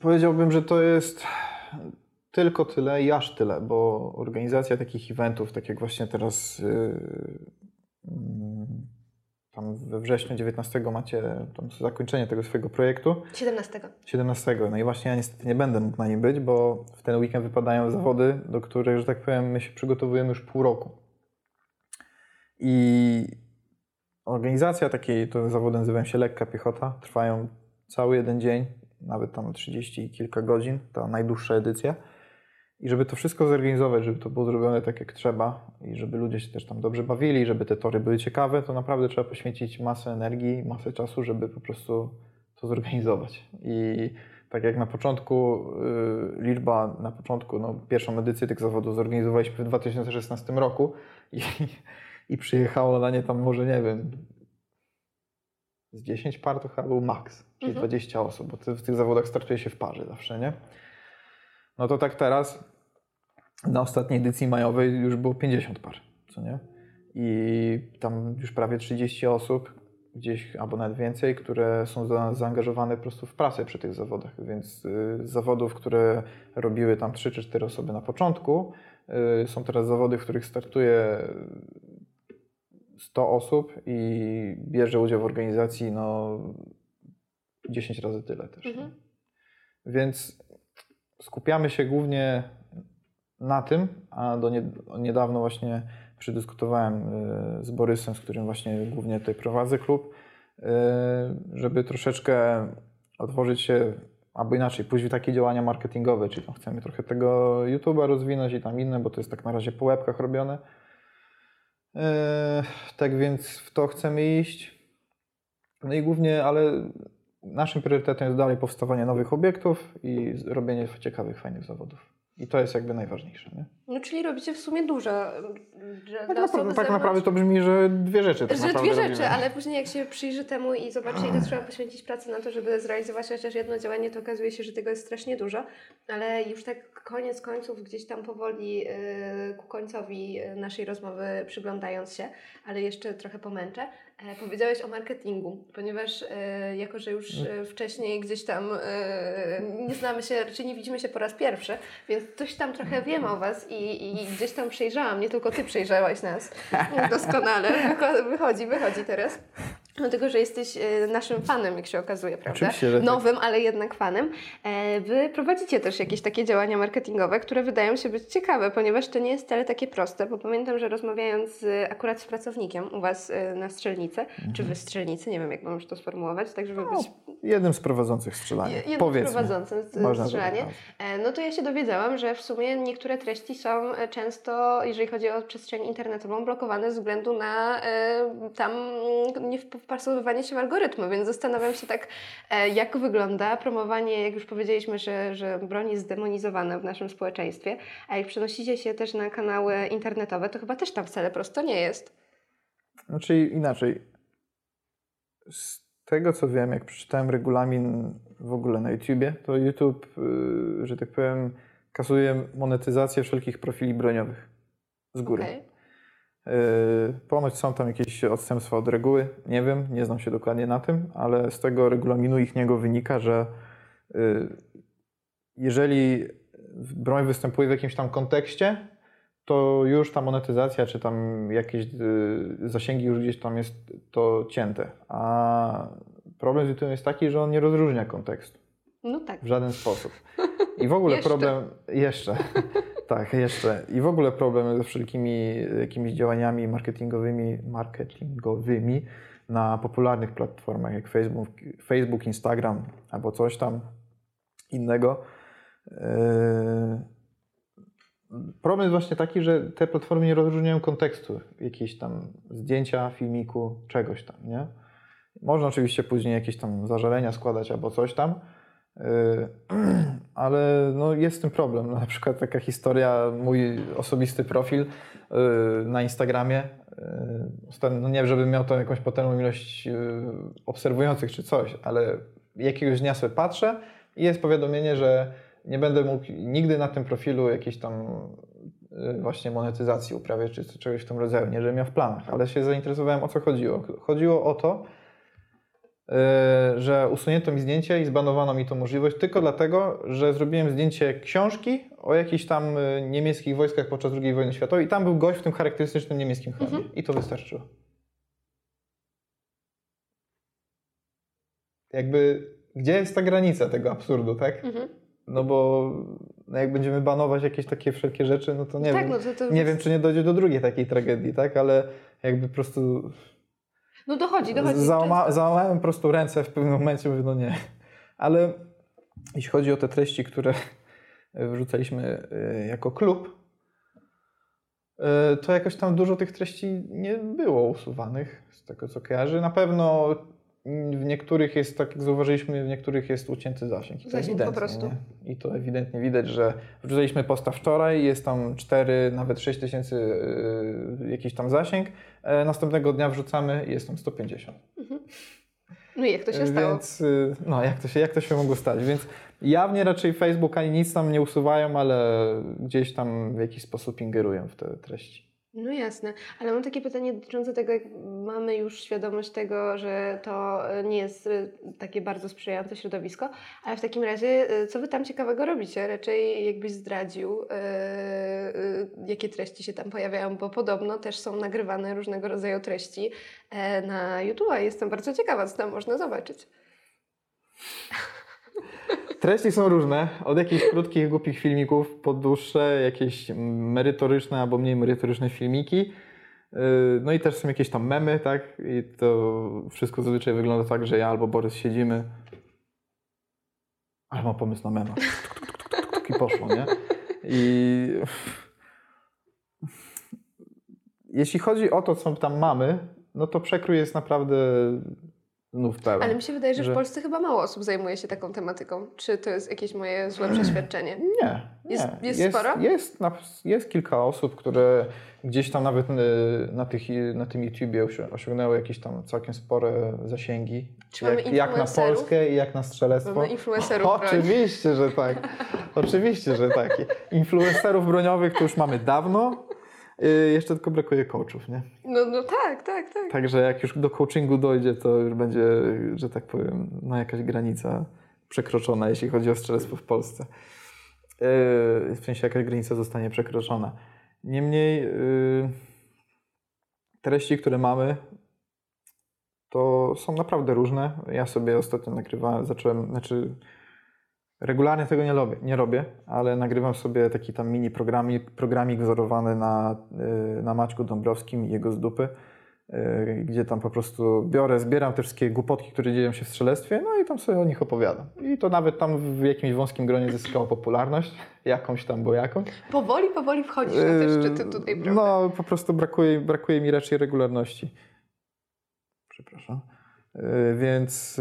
powiedziałbym, że to jest tylko tyle i aż tyle, bo organizacja takich eventów, tak jak właśnie teraz yy, mm, tam we wrześniu 19 macie tam zakończenie tego swojego projektu, 17. 17. No i właśnie ja niestety nie będę mógł na nim być, bo w ten weekend wypadają zawody, do których, że tak powiem, my się przygotowujemy już pół roku. I organizacja takiej, to zawody nazywają się lekka piechota, trwają cały jeden dzień, nawet tam 30 i kilka godzin, ta najdłuższa edycja. I żeby to wszystko zorganizować, żeby to było zrobione tak jak trzeba i żeby ludzie się też tam dobrze bawili, żeby te tory były ciekawe, to naprawdę trzeba poświęcić masę energii, masę czasu, żeby po prostu to zorganizować. I tak jak na początku, y, liczba na początku, no, pierwszą edycję tych zawodów zorganizowaliśmy w 2016 roku i, i przyjechało na nie tam może, nie wiem, z 10 par to chyba był maks, czyli Mhm. 20 osób, bo ty, w tych zawodach startuje się w parze zawsze, nie? No to tak teraz, na ostatniej edycji majowej już było 50 par, co nie? I tam już prawie 30 osób, gdzieś albo nawet więcej, które są za, zaangażowane po prostu w pracę przy tych zawodach. Więc y, z zawodów, które robiły tam 3 czy 4 osoby na początku, y, są teraz zawody, w których startuje 100 osób i bierze udział w organizacji no 10 razy tyle też. Mhm. Więc skupiamy się głównie na tym, a do nie, niedawno właśnie przedyskutowałem y, z Borysem, z którym właśnie głównie tutaj prowadzę klub, y, żeby troszeczkę otworzyć się, albo inaczej, pójść w takie działania marketingowe, czyli tam chcemy trochę tego YouTube'a rozwinąć i tam inne, bo to jest tak na razie po łebkach robione. Y, Tak więc w to chcemy iść. No i głównie, ale naszym priorytetem jest dalej powstawanie nowych obiektów i robienie ciekawych, fajnych zawodów. I to jest jakby najważniejsze. Nie? No czyli robicie w sumie dużo. Tak, naprawdę, tak naprawdę to brzmi, że dwie rzeczy. Tak że dwie rzeczy, robimy. ale później jak się przyjrzy temu i zobaczy, ile trzeba poświęcić pracy na to, żeby zrealizować chociaż jedno działanie, to okazuje się, że tego jest strasznie dużo, ale już tak koniec końców, gdzieś tam powoli yy, ku końcowi yy, naszej rozmowy przyglądając się, ale jeszcze trochę pomęczę, e, powiedziałeś o marketingu, ponieważ e, jako, że już e, wcześniej gdzieś tam nie znamy się, czy nie widzimy się po raz pierwszy, więc coś tam trochę wiem o Was i, i gdzieś tam przejrzałam, nie tylko Ty przejrzałaś nas doskonale, Wycho- wychodzi, wychodzi teraz. Dlatego, że jesteś e, naszym fanem, jak się okazuje, prawda? Oczywiście, że tak. Nowym, ale jednak fanem. E, Wy prowadzicie też jakieś takie działania marketingowe, które wydają się być ciekawe, ponieważ to nie jest wcale takie proste, bo pamiętam, że rozmawiając akurat z pracownikiem u Was e, na strzelnicy, czy Wy strzelnicy, nie wiem jak mam to sformułować, tak żeby Mhm. No, być Jednym z prowadzących strzelanie. jednym Powiedzmy. prowadzącym z- Można strzelanie. tak E, No to ja się dowiedziałam, że w sumie niektóre treści są często, jeżeli chodzi o przestrzeń internetową, blokowane ze względu na tam nie wpasowywanie się w algorytmy, więc zastanawiam się tak, e, jak wygląda promowanie, jak już powiedzieliśmy, że, że broń jest zdemonizowana w naszym społeczeństwie, a jak przenosicie się też na kanały internetowe, to chyba też tam wcale prosto nie jest. Znaczy inaczej. Z tego co wiem, jak przeczytałem regulamin w ogóle na YouTubie, to YouTube, yy, że tak powiem, kasuje monetyzację wszelkich profili broniowych z góry. Okej. Ponoć są tam jakieś odstępstwa od reguły, nie wiem, nie znam się dokładnie na tym, ale z tego regulaminu ich niego wynika, że jeżeli broń występuje w jakimś tam kontekście, to już ta monetyzacja, czy tam jakieś zasięgi już gdzieś tam jest to cięte. A problem z YouTube jest taki, że on nie rozróżnia kontekstu. No tak. W żaden sposób. I w ogóle Jeszcze. problem. Jeszcze. Tak, jeszcze. I w ogóle problem ze wszelkimi jakimiś działaniami marketingowymi, marketingowymi na popularnych platformach jak Facebook, Facebook Instagram albo coś tam innego. Yy, Problem jest właśnie taki, że te platformy nie rozróżniają kontekstu jakieś tam zdjęcia, filmiku, czegoś tam, nie? Można oczywiście później jakieś tam zażalenia składać albo coś tam, yy, ale no jest z tym problem. Na przykład taka historia, mój osobisty profil yy, na Instagramie, yy, no nie żebym miał to jakąś potężną ilość obserwujących czy coś, ale jakiegoś dnia sobie patrzę i jest powiadomienie, że nie będę mógł nigdy na tym profilu jakiejś tam właśnie monetyzacji uprawiać, czy czegoś w tym rodzaju. Nie, że miał w planach, ale się zainteresowałem o co chodziło. Chodziło o to, że usunięto mi zdjęcie i zbanowano mi tą możliwość tylko dlatego, że zrobiłem zdjęcie książki o jakichś tam niemieckich wojskach podczas II wojny światowej i tam był gość w tym charakterystycznym niemieckim hełmie. Mhm. I to wystarczyło. Jakby, gdzie jest ta granica tego absurdu, tak? Mhm. No bo no jak będziemy banować jakieś takie wszelkie rzeczy, no to nie tak, wiem. No to, to nie wiem, czy nie dojdzie do drugiej takiej tragedii, tak? Ale jakby po prostu. No dochodzi, dochodzi. Załama, załamałem po prostu ręce w pewnym momencie, mówię, no nie. Ale jeśli chodzi o te treści, które wrzucaliśmy e, jako klub, e, to jakoś tam dużo tych treści nie było usuwanych, z tego co kojarzy. Na pewno w niektórych jest, tak jak zauważyliśmy, w niektórych jest ucięty zasięg. I zasięg po prostu. Nie? I to ewidentnie widać, że wrzuciliśmy posta wczoraj, jest tam 4, nawet 6 tysięcy yy, jakiś tam zasięg, e, następnego dnia wrzucamy i jest tam 150. Mhm. No i jak to się stało? Więc, yy, no, jak to, się, jak to się mogło stać? Więc jawnie raczej Facebook ani nic tam nie usuwają, ale gdzieś tam w jakiś sposób ingerują w te treści. No jasne, ale mam takie pytanie dotyczące tego, jak mamy już świadomość tego, że to nie jest y, takie bardzo sprzyjające środowisko, ale w takim razie y, co Wy tam ciekawego robicie? Raczej jakbyś zdradził, yy, jakie treści się tam pojawiają, bo podobno też są nagrywane różnego rodzaju treści na YouTube. Jestem bardzo ciekawa, co tam można zobaczyć. Treści są różne, od jakichś krótkich, głupich filmików po dłuższe, jakieś merytoryczne albo mniej merytoryczne filmiki. Yy, no i też są jakieś tam memy, tak? I to wszystko zazwyczaj wygląda tak, że ja albo Borys siedzimy, ale mam pomysł na mema. I poszło, nie? I jeśli chodzi o to, co tam mamy, no to przekrój jest naprawdę znów pełen. Ale mi się wydaje, że, że, w Polsce chyba mało osób zajmuje się taką tematyką. Czy to jest jakieś moje złe przeświadczenie? Nie. nie. Jest, jest, jest sporo? Jest, jest kilka osób, które gdzieś tam nawet y, na, tych, na tym YouTubie osiągnęły jakieś tam całkiem spore zasięgi. Czy jak, mamy jak na Polskę i jak na strzelectwo. Mamy influencerów o, Oczywiście, że tak. Oczywiście, że tak. Influencerów broniowych to już mamy dawno. Yy, jeszcze tylko brakuje coachów, nie? No, no tak, tak, tak. Także jak już do coachingu dojdzie, to już będzie, że tak powiem, no jakaś granica przekroczona, jeśli chodzi o strzelectwo w Polsce. Yy, w sensie jakaś granica zostanie przekroczona. Niemniej yy, treści, które mamy, to są naprawdę różne. Ja sobie ostatnio nagrywałem, zacząłem, znaczy Regularnie tego nie robię, nie robię, ale nagrywam sobie taki tam mini programik, programik wzorowany na, y, na Maćku Dąbrowskim i jego z dupy, y, gdzie tam po prostu biorę, zbieram te wszystkie głupotki, które dzieją się w strzelectwie, no i tam sobie o nich opowiadam. I to nawet tam w jakimś wąskim gronie zyskało popularność, jakąś tam, bo jakąś. Powoli, powoli wchodzisz na te szczyty tutaj, prawda? No, po prostu brakuje, brakuje mi raczej regularności. Przepraszam. Y, więc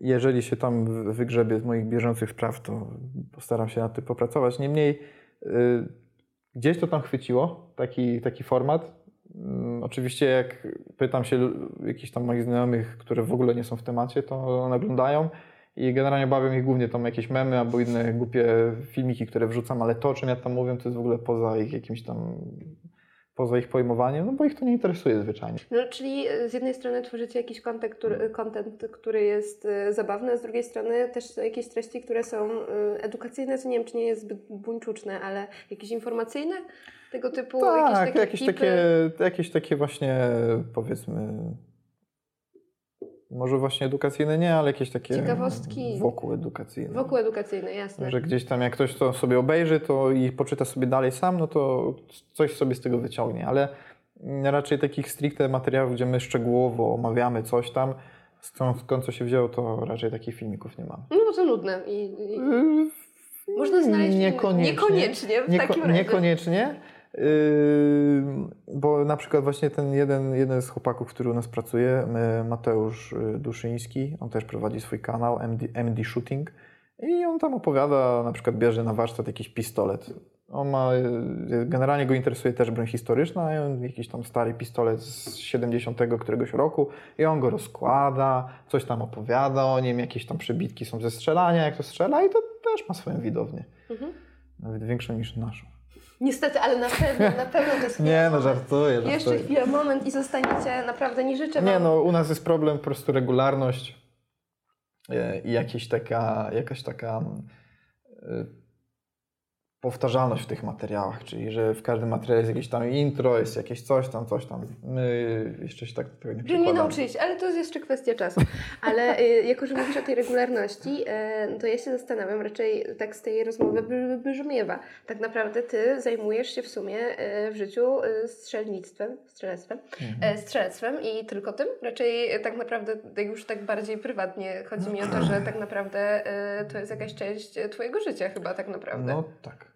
jeżeli się tam wygrzebie z moich bieżących spraw, to postaram się nad tym popracować. Niemniej y, gdzieś to tam chwyciło, taki, taki format. Mm, oczywiście jak pytam się jakichś tam moich znajomych, które w ogóle nie są w temacie, to one oglądają i generalnie bawią ich głównie tam jakieś memy albo inne głupie filmiki, które wrzucam, ale to, o czym ja tam mówię, to jest w ogóle poza ich jakimś tam poza ich pojmowaniem, no bo ich to nie interesuje zwyczajnie. No, czyli e, z jednej strony tworzycie jakiś content, który, content, który jest e, zabawny, a z drugiej strony też jakieś treści, które są e, edukacyjne, co nie wiem, czy nie jest zbyt buńczuczne, ale jakieś informacyjne tego typu? Tak, jakieś takie, jakieś takie, jakieś takie właśnie powiedzmy może właśnie edukacyjne nie, ale jakieś takie Ciekawostki. wokół edukacyjne. Wokół edukacyjne, jasne. Że gdzieś tam jak ktoś to sobie obejrzy to i poczyta sobie dalej sam, no to coś sobie z tego wyciągnie, ale raczej takich stricte materiałów, gdzie my szczegółowo omawiamy coś tam, skąd, co się wzięło, to raczej takich filmików nie mamy. No bo to nudne. I, i... Yy, Można znaleźć niekoniecznie, niekoniecznie w nieko- takim razie. Niekoniecznie, bo na przykład właśnie ten jeden, jeden z chłopaków, który u nas pracuje, y, Mateusz y, Duszyński, on też prowadzi swój kanał MD, MD Shooting i on tam opowiada, na przykład bierze na warsztat jakiś pistolet. On ma, generalnie go interesuje też broń historyczna i on jakiś tam stary pistolet z 70 któregoś roku i on go rozkłada, coś tam opowiada o nim, jakieś tam przebitki są ze strzelania, jak to strzela i to też ma swoją widownię. Mhm. Nawet większą niż naszą. Niestety, ale na pewno, na pewno to jest Nie, no chwila, żartuję, Jeszcze żartuję. chwilę, moment i zostaniecie, naprawdę nie życzę Nie wam... no, u nas jest problem po prostu regularność e, i jakieś taka, jakaś taka e, powtarzalność w tych materiałach, czyli że w każdym materiale jest jakieś tam intro, jest jakieś coś tam, coś tam. My jeszcze się tak tego nie Że nie przykładamy. nauczyliście, ale to jest jeszcze kwestia czasu. Ale y, jako, że mówisz o tej regularności, y, to ja się zastanawiam, raczej tak z tej rozmowy brzmiewa. Tak naprawdę ty zajmujesz się w sumie y, w życiu strzelnictwem, strzelectwem, Mhm. strzelectwem i tylko tym. Raczej tak naprawdę tak już tak bardziej prywatnie chodzi mi o to, że tak naprawdę to jest jakaś część twojego życia chyba tak naprawdę. No tak.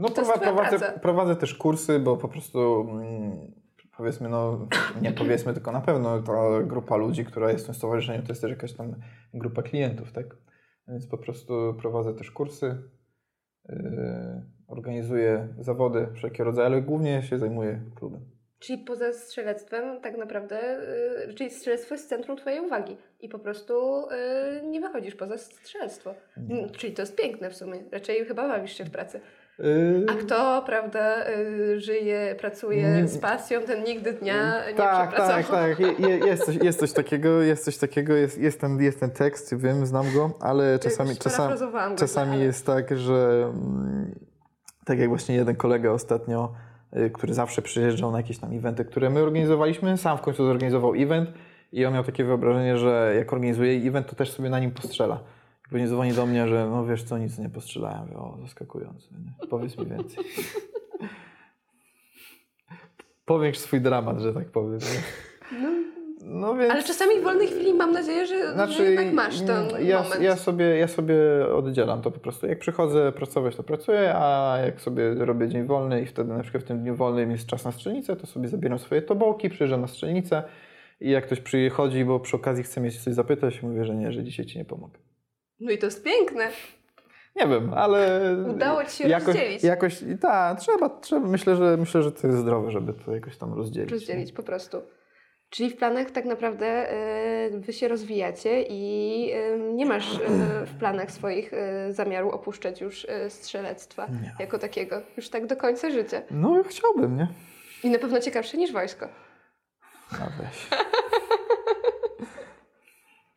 No prowa- prowadzę, praca. prowadzę też kursy, bo po prostu mm, powiedzmy, no nie powiedzmy, tylko na pewno ta grupa ludzi, która jest w tym stowarzyszeniu, to jest też jakaś tam grupa klientów, tak? Więc po prostu prowadzę też kursy, yy, organizuję zawody wszelkie rodzaje, ale głównie się zajmuję klubem. Czyli poza strzelectwem tak naprawdę, y, czyli strzelectwo jest centrum Twojej uwagi i po prostu y, nie wychodzisz poza strzelectwo. Nie. Czyli to jest piękne w sumie. Raczej chyba bawisz się w pracy. Yy, A kto, prawda, y, żyje, pracuje z pasją, ten nigdy dnia nie tak, tak, tak. Je, je, jest, coś, jest coś takiego, jest coś takiego, jest, jest, ten, jest ten tekst, wiem, znam go, ale czasami, czasami, go, czasami ale- jest tak, że mm, tak jak właśnie jeden kolega ostatnio, y, który zawsze przyjeżdżał na jakieś tam eventy, które my organizowaliśmy, sam w końcu zorganizował event i on miał takie wyobrażenie, że jak organizuje event, to też sobie na nim postrzela. Później dzwoni do mnie, że no wiesz co, nic nie postrzelają. Mówię, o, zaskakujące. Nie? Powiedz mi więcej. Powiększ swój dramat, że tak powiem. nie? No więc... Ale czasami w wolnej chwili mam nadzieję, że, że jednak masz ten mm, ja, moment. Ja sobie, ja sobie oddzielam to po prostu. Jak przychodzę pracować, to pracuję, a jak sobie robię dzień wolny i wtedy na przykład w tym dniu wolnym jest czas na strzelnicę, to sobie zabieram swoje tobołki, przyjeżdżam na strzelnicę i jak ktoś przychodzi, bo przy okazji chce mnie coś zapytać, mówię, że nie, że dzisiaj ci nie pomogę. No i to jest piękne. Nie wiem, ale... Udało ci się jakoś, rozdzielić. Jakoś, tak, trzeba, trzeba, myślę, że myślę, że to jest zdrowe, żeby to jakoś tam rozdzielić. rozdzielić po prostu. Czyli w planach tak naprawdę y, wy się rozwijacie i nie masz y, w planach swoich y, zamiaru opuszczać już strzelectwa Nie. jako takiego, już tak do końca życia. No chciałbym, nie? I na pewno ciekawsze niż wojsko. A weź.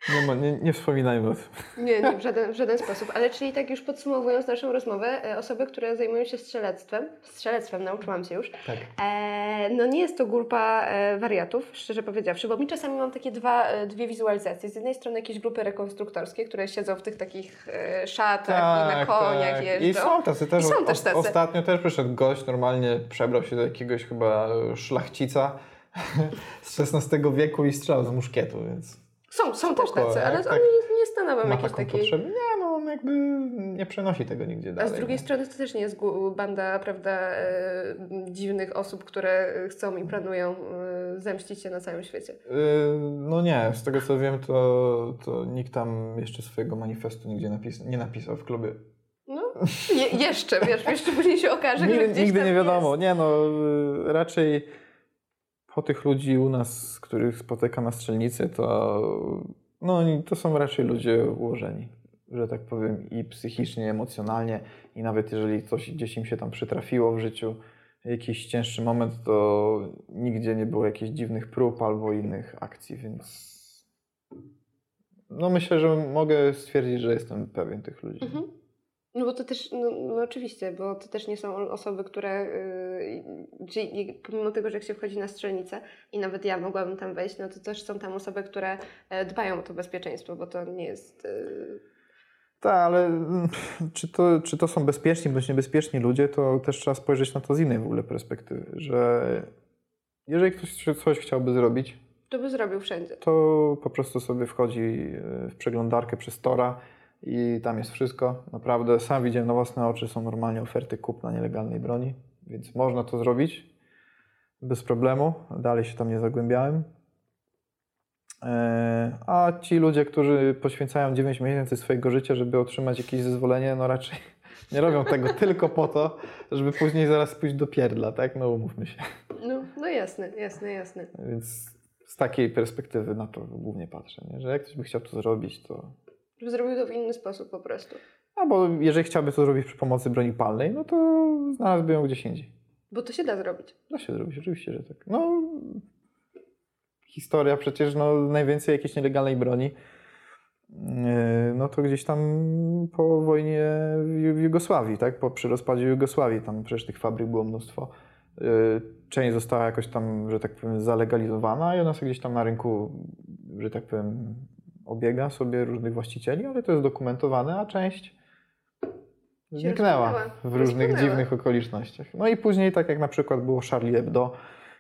Nie, ma, nie, nie wspominajmy o tym. Nie, nie, w żaden, w żaden sposób. Ale czyli tak już podsumowując naszą rozmowę, e, osoby, które zajmują się strzelectwem, strzelectwem nauczyłam się już, Tak. E, no nie jest to grupa e, wariatów, szczerze powiedziawszy, bo mi czasami mam takie dwa, e, dwie wizualizacje. Z jednej strony jakieś grupy rekonstruktorskie, które siedzą w tych takich szatach i na koniach jeżdżą. Tak, I są tacy też. I są też tacy. Ostatnio też przyszedł gość, normalnie przebrał się do jakiegoś chyba szlachcica z XVI wieku i strzelał z muszkietu, więc Są, są też Spoko, tacy, ale jak oni tak nie stanowią jakiejś takiej... potrzebę. Nie, no on jakby nie przenosi tego nigdzie A dalej. z drugiej nie? strony to też nie jest banda, prawda, e, dziwnych osób, które chcą i planują e, zemścić się na całym świecie. Yy, No nie, z tego co wiem, to, to nikt tam jeszcze swojego manifestu nigdzie napis- nie napisał w klubie. No, je, jeszcze, wiesz, jeszcze później się okaże, że Nigdy, gdzieś nigdy nie wiadomo. Jest. Nie no, y, raczej po tych ludzi u nas, których spotykam na strzelnicy, to, no, to są raczej ludzie ułożeni, że tak powiem, i psychicznie, i emocjonalnie, i nawet jeżeli coś gdzieś im się tam przytrafiło w życiu, jakiś cięższy moment, to nigdzie nie było jakichś dziwnych prób albo innych akcji, więc no myślę, że mogę stwierdzić, że jestem pewien tych ludzi. Mhm. No bo to też, no, no oczywiście, bo to też nie są osoby, które, yy, pomimo tego, że jak się wchodzi na strzelnicę i nawet ja mogłabym tam wejść, no to też są tam osoby, które e, dbają o to bezpieczeństwo, bo to nie jest... Yy... Tak, ale mm, czy to, czy to są bezpieczni bądź niebezpieczni ludzie, to też trzeba spojrzeć na to z innej w ogóle perspektywy, że jeżeli ktoś coś chciałby zrobić, to by zrobił wszędzie. To po prostu sobie wchodzi e, w przeglądarkę przez Tora i tam jest wszystko. Naprawdę sam widziałem na własne oczy, są normalnie oferty kupna nielegalnej broni, więc można to zrobić bez problemu. Dalej się tam nie zagłębiałem. E, a ci ludzie, którzy poświęcają 9 miesięcy swojego życia, żeby otrzymać jakieś zezwolenie, no raczej nie robią tego tylko po to, żeby później zaraz pójść do pierdla, tak? No umówmy się. No, no jasne, jasne, jasne. Więc z takiej perspektywy na to głównie patrzę, nie? że jak ktoś by chciał to zrobić, to... Żeby zrobił to w inny sposób po prostu. Albo jeżeli chciałby to zrobić przy pomocy broni palnej, no to znalazłby ją gdzieś indziej. Bo to się da zrobić. Da się zrobić, oczywiście, że tak. No, historia przecież, no, najwięcej jakiejś nielegalnej broni, yy, no to gdzieś tam po wojnie w Jugosławii, tak? Po, przy rozpadzie Jugosławii, tam przecież tych fabryk było mnóstwo. Yy, część została jakoś tam, że tak powiem, zalegalizowana i ona sobie gdzieś tam na rynku, że tak powiem, obiega sobie różnych właścicieli, ale to jest dokumentowane, a część zniknęła w różnych dziwnych okolicznościach. No i później, tak jak na przykład było Charlie Hebdo,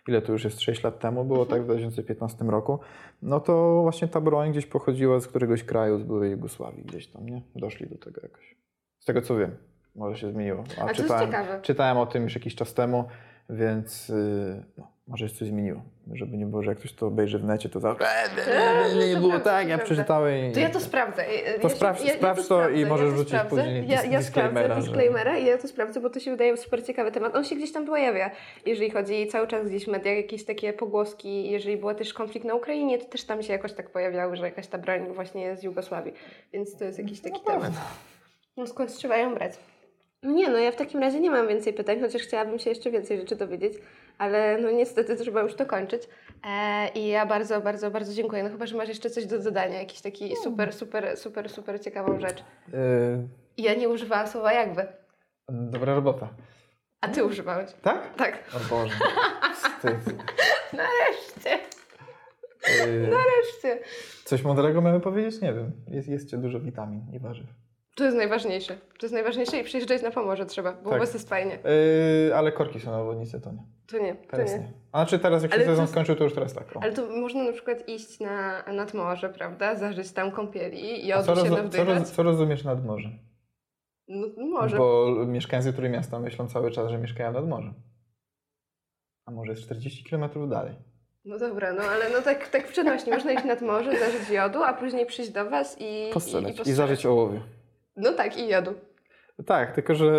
ile to już jest 6 lat temu, było tak w 2015 roku, no to właśnie ta broń gdzieś pochodziła z któregoś kraju, z byłej Jugosławii, gdzieś tam, nie? Doszli do tego jakoś. Z tego co wiem, może się zmieniło. A, a czytałem, czytałem o tym już jakiś czas temu. Więc y, no, może się coś zmieniło. Żeby nie było, że jak ktoś to obejrzy w necie, to zawsze eee, nie, nie było tak, ja przeczytałem. To ja to sprawdzę. To ja sprawdź, ja, sprawdź to, to i możesz ja wrzucić później ja, ja disclaimera. disclaimera i ja to sprawdzę, bo to się wydaje super ciekawy temat. On się gdzieś tam pojawia, jeżeli chodzi cały czas gdzieś w mediach, jakieś takie pogłoski. Jeżeli był też konflikt na Ukrainie, to też tam się jakoś tak pojawiały, że jakaś ta broń właśnie jest z Jugosławii. Więc to jest jakiś taki no temat. No skąd trzeba ją brać? Nie, no ja w takim razie nie mam więcej pytań, chociaż chciałabym się jeszcze więcej rzeczy dowiedzieć, ale no niestety trzeba już to kończyć. E, I ja bardzo, bardzo, bardzo dziękuję. No chyba, że masz jeszcze coś do dodania, jakiś taki super, super, super, super ciekawą rzecz. Yy... Ja nie używałam słowa jakby. Dobra robota. A ty używałeś? Tak? Tak. O Boże. Wstyd. Nareszcie. Yy... Nareszcie. Coś mądrego mamy powiedzieć? Nie wiem. Jest, jest dużo witamin i warzyw. To jest najważniejsze. To jest najważniejsze i przyjeżdżać na Pomorze trzeba, bo tak. jest fajnie. Yy, ale korki są na obwodnicy, to nie. To nie, teraz to nie. nie. A znaczy teraz jak się sezon to... skończył, to już teraz tak. O. Ale to można na przykład iść na, nad morze, prawda? Zażyć tam kąpieli i odbyć się roz, co, roz, co rozumiesz nad morzem? No, morze. Bo mieszkańcy której miasta myślą cały czas, że mieszkają nad morzem. A może jest 40 km dalej. No dobra, no ale no tak, tak w przenośni. Można iść nad morze, zażyć jodu, a później przyjść do Was i... Postrzelać. I, i, i zażyć ołowiu. No tak, i jadł. Tak, tylko że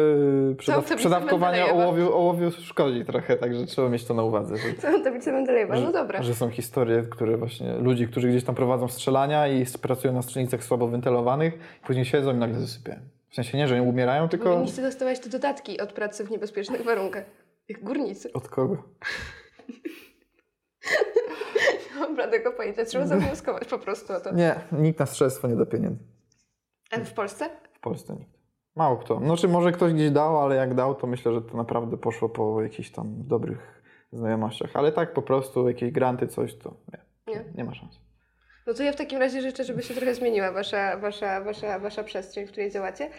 przedaw przedawkowanie ołowiu, ołowiu szkodzi trochę, także trzeba mieć to na uwadze. Że, Całą tablicę Mendelejewa, no dobra. Że są historie, które właśnie, ludzi, którzy gdzieś tam prowadzą strzelania i pracują na strzelnicach słabo wentylowanych, później siedzą i nagle zasypiają. W sensie nie, że nie umierają, tylko... Powinniście dostawać te dodatki od pracy w niebezpiecznych warunkach. Jak górnicy. Od kogo? Dobra, tego pojęcia. Trzeba zawnioskować po prostu o to. Nie, nikt na strzelstwo nie da pieniędzy. A w Polsce? W Polsce nikt. Mało kto. Znaczy może ktoś gdzieś dał, ale jak dał, to myślę, że to naprawdę poszło po jakichś tam dobrych znajomościach. Ale tak po prostu jakieś granty, coś, to nie. Nie, nie ma szans. No to ja w takim razie życzę, żeby się trochę zmieniła wasza, wasza, wasza, wasza przestrzeń, w której działacie.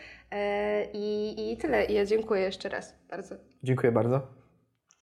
I, I tyle. I ja dziękuję jeszcze raz bardzo. Dziękuję bardzo.